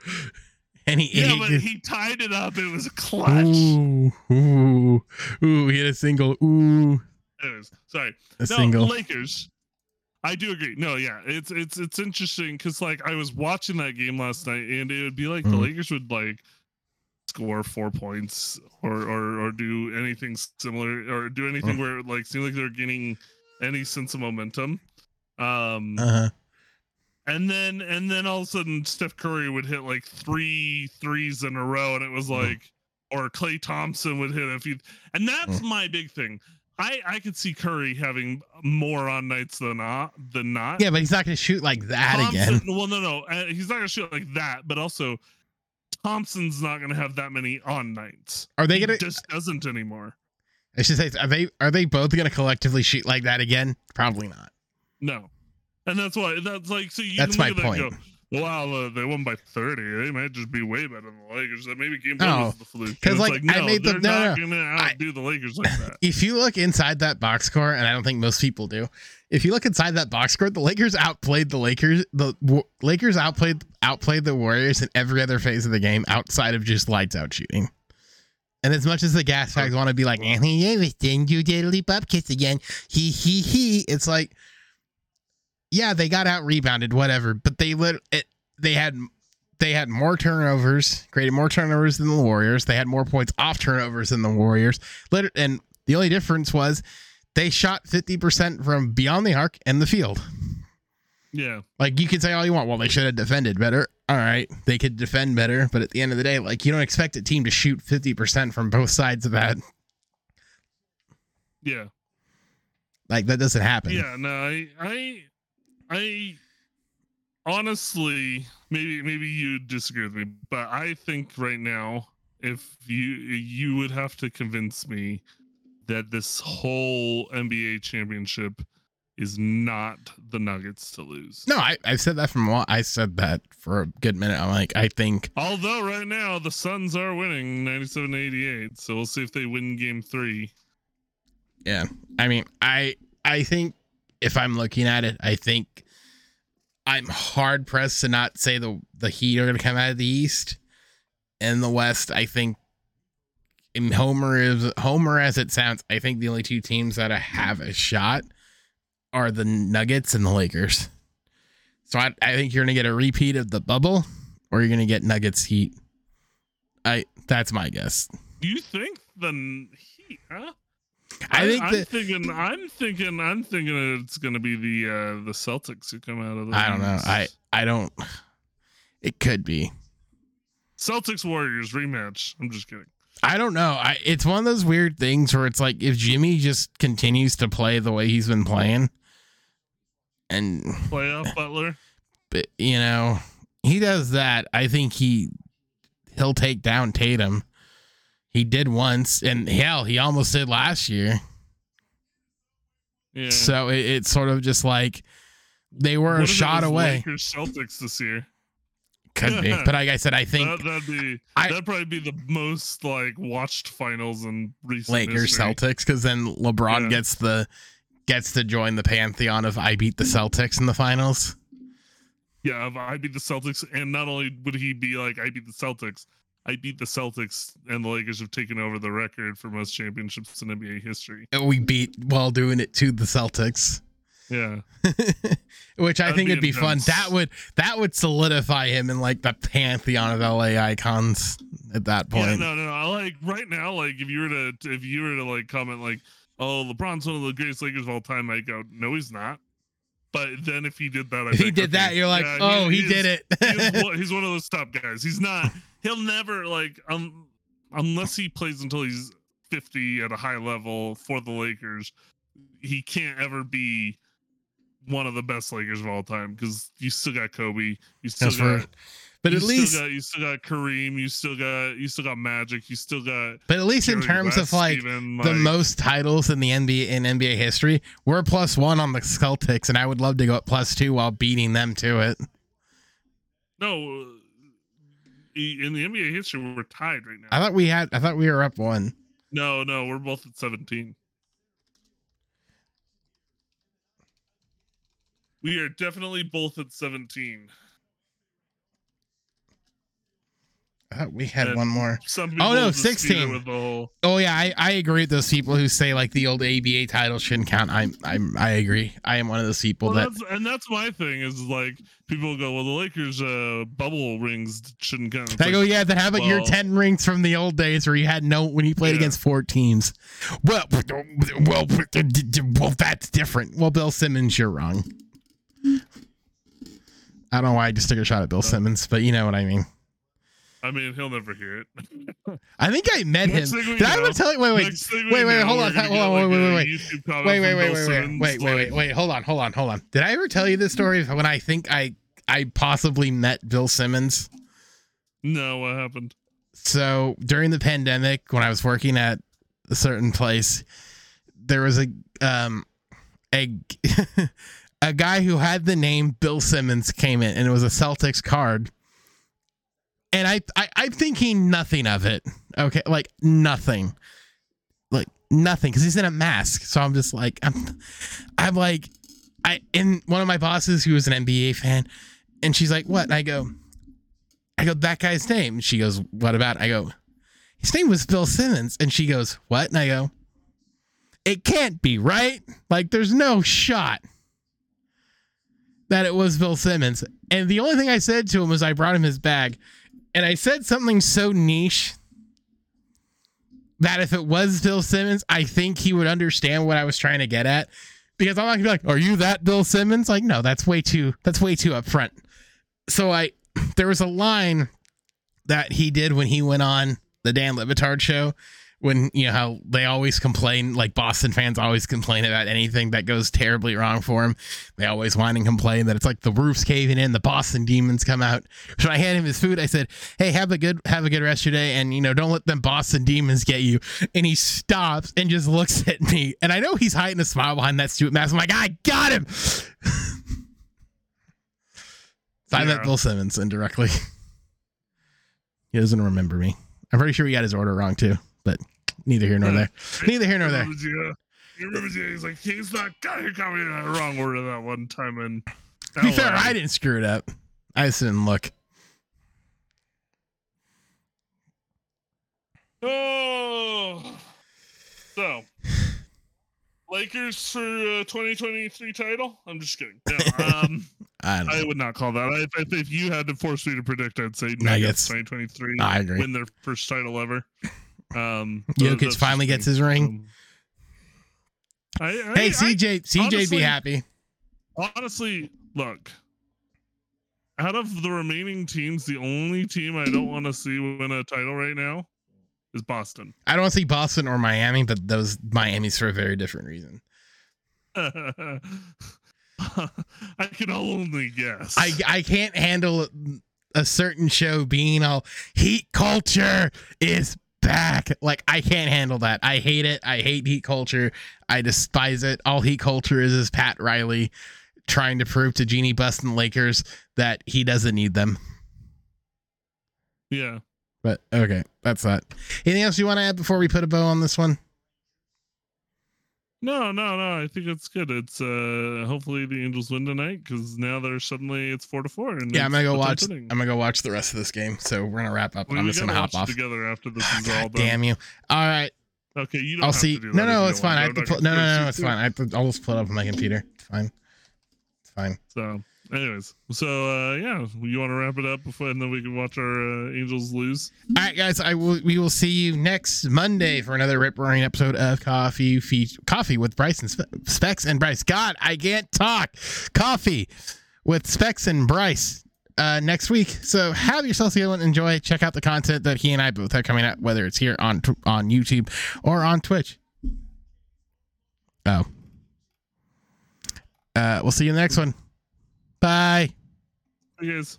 Speaker 1: And he,
Speaker 2: Yeah, but he tied it up. It was a clutch.
Speaker 1: Ooh, ooh, ooh, he hit a single. Ooh,
Speaker 2: Anyways, sorry.
Speaker 1: a
Speaker 2: no,
Speaker 1: single.
Speaker 2: Lakers. I do agree. No, yeah, it's it's it's interesting because like I was watching that game last night, and it would be like the
Speaker 1: Mm.
Speaker 2: Lakers would like score four points or or or do anything similar or do anything
Speaker 1: Mm.
Speaker 2: where it like seemed like they're getting any sense of momentum. Um,
Speaker 1: Uh-huh.
Speaker 2: and then and then all of a sudden Steph Curry would hit like three threes in a row, and it was
Speaker 1: Mhm.
Speaker 2: like, or Klay Thompson would hit a few, and that's
Speaker 1: Mm.
Speaker 2: my big thing. I I could see Curry having more on nights than not than not.
Speaker 1: Yeah, but he's not going to shoot like that
Speaker 2: Thompson,
Speaker 1: again.
Speaker 2: Well, no, no, uh, he's not gonna shoot like that. But also, Thompson's not gonna have that many on nights.
Speaker 1: Are they
Speaker 2: He
Speaker 1: going to?
Speaker 2: just doesn't anymore.
Speaker 1: I should say, are they are they both going to collectively shoot like that again? Probably not.
Speaker 2: No, and that's why that's like so you
Speaker 1: That's
Speaker 2: can
Speaker 1: my
Speaker 2: look at that and
Speaker 1: point.
Speaker 2: go, Wow, uh, they won by thirty. They might just be way better than the Lakers. That maybe game one
Speaker 1: No,
Speaker 2: was the fluke.
Speaker 1: 'cause,
Speaker 2: And it's
Speaker 1: like, I made the- no,
Speaker 2: not
Speaker 1: no,
Speaker 2: gonna
Speaker 1: I-
Speaker 2: the Lakers like that.
Speaker 1: If you look inside that box score, and I don't think most people do, if you look inside that box score, the Lakers outplayed the Lakers. The w- Lakers outplayed outplayed the Warriors in every other phase of the game outside of just lights out shooting. And as much as the gas bags want to be like, Anthony Davis, didn't a leap up kiss again? He he he. It's like, yeah, they got out rebounded, whatever, but they lit it. They had they had more turnovers, created more turnovers than the Warriors. They had more points off turnovers than the Warriors. Lit- And the only difference was they shot 50% from beyond the arc and the field.
Speaker 2: Yeah,
Speaker 1: Like you can say all you want, well, they should have defended better. All right, they could defend better, but at the end of the day, like you don't expect a team to shoot 50% from both sides of that.
Speaker 2: yeah,
Speaker 1: Like that doesn't happen.
Speaker 2: yeah. No, I, I, I honestly, maybe maybe you disagree with me, but I think right now, if you you would have to convince me that this whole NBA championship is not the Nuggets to lose.
Speaker 1: No, I, I've said that from a while. I said that for a good minute. I'm like, I think
Speaker 2: Although right now the Suns are winning 97 88, so we'll see if they win game 3.
Speaker 1: Yeah. I mean, I I think if I'm looking at it, I think I'm hard pressed to not say the the Heat are going to come out of the East. In the West, I think in Homer is Homer as it sounds, I think the only two teams that have a shot are the Nuggets and the Lakers. So I, I think you're to get a repeat of the bubble or you're to get Nuggets Heat. I that's my guess.
Speaker 2: You think the Heat, huh?
Speaker 1: I think
Speaker 2: I'm
Speaker 1: that
Speaker 2: thinking I'm thinking I'm thinking it's to be the uh the Celtics who come out of the
Speaker 1: I don't know. I I don't. It could be.
Speaker 2: Celtics Warriors rematch. I'm just kidding.
Speaker 1: I don't know. I it's one of those weird things where it's like if Jimmy just continues to play the way he's been playing, and
Speaker 2: Playoff Butler.
Speaker 1: but, you know he does that, I think he he'll take down Tatum. He did once, and hell, he almost did last year.
Speaker 2: Yeah.
Speaker 1: So it, it's sort of just like they were
Speaker 2: What
Speaker 1: a shot away.
Speaker 2: Lakers Celtics this year.
Speaker 1: Could be, but like I said, I think
Speaker 2: That, that'd be
Speaker 1: I-
Speaker 2: that'd probably be the most like watched finals in recent
Speaker 1: Lakers
Speaker 2: history.
Speaker 1: Celtics because then LeBron
Speaker 2: Yeah.
Speaker 1: gets the gets to join the pantheon of I beat the Celtics in the finals.
Speaker 2: Yeah, if I beat the Celtics, and not only would he be like, I beat the Celtics, I beat the Celtics, and the Lakers have taken over the record for most championships in NBA history.
Speaker 1: And we beat while doing it to the Celtics.
Speaker 2: Yeah,
Speaker 1: Which I
Speaker 2: That'd
Speaker 1: think would be fun. That would that would solidify him in like the pantheon of LA icons at that
Speaker 2: yeah,
Speaker 1: point.
Speaker 2: no, no, no. I like right now, like if you were to, if you were to like comment like, oh, LeBron's one of the greatest Lakers of all time, I go, no, he's not. But then if he did that, I
Speaker 1: if he did that, you're like,
Speaker 2: yeah,
Speaker 1: oh, he,
Speaker 2: is-
Speaker 1: did it.
Speaker 2: he's, one- he's one of those top guys. He's not. He'll never like um unless he plays until he's 50 at a high level for the Lakers. He can't ever be one of the best Lakers of all time because you still got Kobe. You still
Speaker 1: That's right.
Speaker 2: got.
Speaker 1: but
Speaker 2: you
Speaker 1: at least,
Speaker 2: got, you still got Kareem. You still got you still got Magic. You still got
Speaker 1: but at least in
Speaker 2: Jerry
Speaker 1: terms of like
Speaker 2: even,
Speaker 1: the most titles in the NBA in NBA history, we're plus one on the Celtics, and I would love to go at plus two while beating them to it.
Speaker 2: no. uh, In the NBA history, we're tied right now.
Speaker 1: I thought we had. I thought we were up one.
Speaker 2: No, no, we're both at 17. We are definitely both at 17.
Speaker 1: I thought we had
Speaker 2: And
Speaker 1: one more.
Speaker 2: Some
Speaker 1: Oh, no, 16.
Speaker 2: with the whole
Speaker 1: Oh yeah, I, I agree with those people who say like the old ABA title shouldn't count. I'm I'm I agree. I am one of those people
Speaker 2: well,
Speaker 1: that
Speaker 2: that's, and that's my thing is like people go, well, the Lakers uh bubble rings shouldn't count. It's
Speaker 1: I go, yeah, then how about your ten rings from the old days where you had no when you played
Speaker 2: Yeah.
Speaker 1: against four teams? Well, well, well, that's different. Well, Bill Simmons, you're wrong. I don't know why I just took a shot at Bill Simmons, but you know what I mean.
Speaker 2: I mean, he'll never hear it.
Speaker 1: I think I met him.
Speaker 2: Next thing we
Speaker 1: Did I ever tell you? Wait, wait,
Speaker 2: Next thing we
Speaker 1: wait, wait, hold on, hold on, wait, wait, wait, wait, wait, wait, wait, wait, wait, wait, wait,
Speaker 2: like,
Speaker 1: wait. Hold on, hold on, hold on. Did I ever tell you this story when I think I I possibly met Bill Simmons?
Speaker 2: No, what happened?
Speaker 1: so during the pandemic when i was working at a certain place there was a um a a guy who had the name bill simmons came in and it was a celtics card and i, I i'm thinking nothing of it okay like nothing like nothing because he's in a mask so i'm just like i'm i'm like i in one of my bosses who was an nba fan and she's like what and i go I go, that guy's name. She goes, what about? I go, his name was Bill Simmons. And she goes, what? And I go, it can't be, right? Like, there's no shot that it was Bill Simmons. And the only thing I said to him was I brought him his bag. And I said something so niche that if it was Bill Simmons, I think he would understand what I was trying to get at. Because I'm not gonna be like, are you that Bill Simmons? Like, no, that's way too that's way too upfront. So I there was a line that he did when he went on the Dan Le Batard show when you know how they always complain like Boston fans always complain about anything that goes terribly wrong for him. They always whine and complain that it's like the roof's caving in, the Boston demons come out. So I handed him his food. I said, "Hey, have a good have a good rest of your day, and you know don't let them Boston demons get you." And he stops and just looks at me, and I know he's hiding a smile behind that stupid mask. I'm like, "I got him." so I met
Speaker 2: Yeah.
Speaker 1: Bill Simmons indirectly. he doesn't remember me. I'm pretty sure he got his order wrong too, but neither here nor there. Neither here nor there.
Speaker 2: You. He remembers you. He's like, he's not got he got me in the wrong order that one time. And
Speaker 1: To be fair, I didn't screw it up. I just didn't look.
Speaker 2: Oh, so Lakers for uh, 2023 title. I'm just kidding. No, um,
Speaker 1: I
Speaker 2: I would not call that. I, if, if you had to force me to predict, I'd say
Speaker 1: Nuggets.
Speaker 2: Nuggets 2023
Speaker 1: I agree.
Speaker 2: win their first title ever. Um,
Speaker 1: Jokic finally gets his ring.
Speaker 2: Um, I, I,
Speaker 1: Hey,
Speaker 2: I-
Speaker 1: CJ, CJ,
Speaker 2: honestly-
Speaker 1: be happy.
Speaker 2: honestly, look. Out of the remaining teams, the only team I don't want to see win a title right now is Boston.
Speaker 1: I don't want to see Boston or Miami, but those Miami's for a very different reason.
Speaker 2: I can only guess.
Speaker 1: I I can't handle a certain show being all heat culture is back. Like I can't handle that. I hate it. I hate heat culture. I despise it. All heat culture is is Pat Riley trying to prove to Jeanie Buss and Lakers that he doesn't need them.
Speaker 2: yeah.
Speaker 1: But okay, that's that. Anything else you want to add before we put a bow on this one?
Speaker 2: No, no, no. I think it's good. It's uh hopefully the Angels win tonight because now they're suddenly it's four to four. And
Speaker 1: Yeah, I'm gonna go watch.
Speaker 2: tenth
Speaker 1: I'm gonna go watch the rest of this game. So we're gonna wrap up.
Speaker 2: We-
Speaker 1: I'm just gonna hop off.
Speaker 2: together after this
Speaker 1: Ah,
Speaker 2: is all done.
Speaker 1: damn you! All right,
Speaker 2: Okay, you don't
Speaker 1: I'll
Speaker 2: have
Speaker 1: see.
Speaker 2: To do
Speaker 1: No, no, it's fine. I have to
Speaker 2: I'm
Speaker 1: pull.
Speaker 2: not
Speaker 1: No, no, no, it's fine. I have to. I'll just pull it up on my computer. It's fine. It's fine.
Speaker 2: So, anyways, so uh yeah, you want to wrap it up before, and then we can watch our uh, Angels lose.
Speaker 1: All right, guys. I will. We will see you next Monday for another rip roaring episode of Coffee Fe- Coffee with Bryce and Spe- Specs and Bryce. God, I can't talk. Coffee with Specs and Bryce. Uh, next week. So have yourselves a good one. Enjoy. Check out the content that he and I both have coming out, whether it's here on on YouTube or on Twitch. Oh. Uh, we'll see you in the next one. Bye.
Speaker 2: Guys.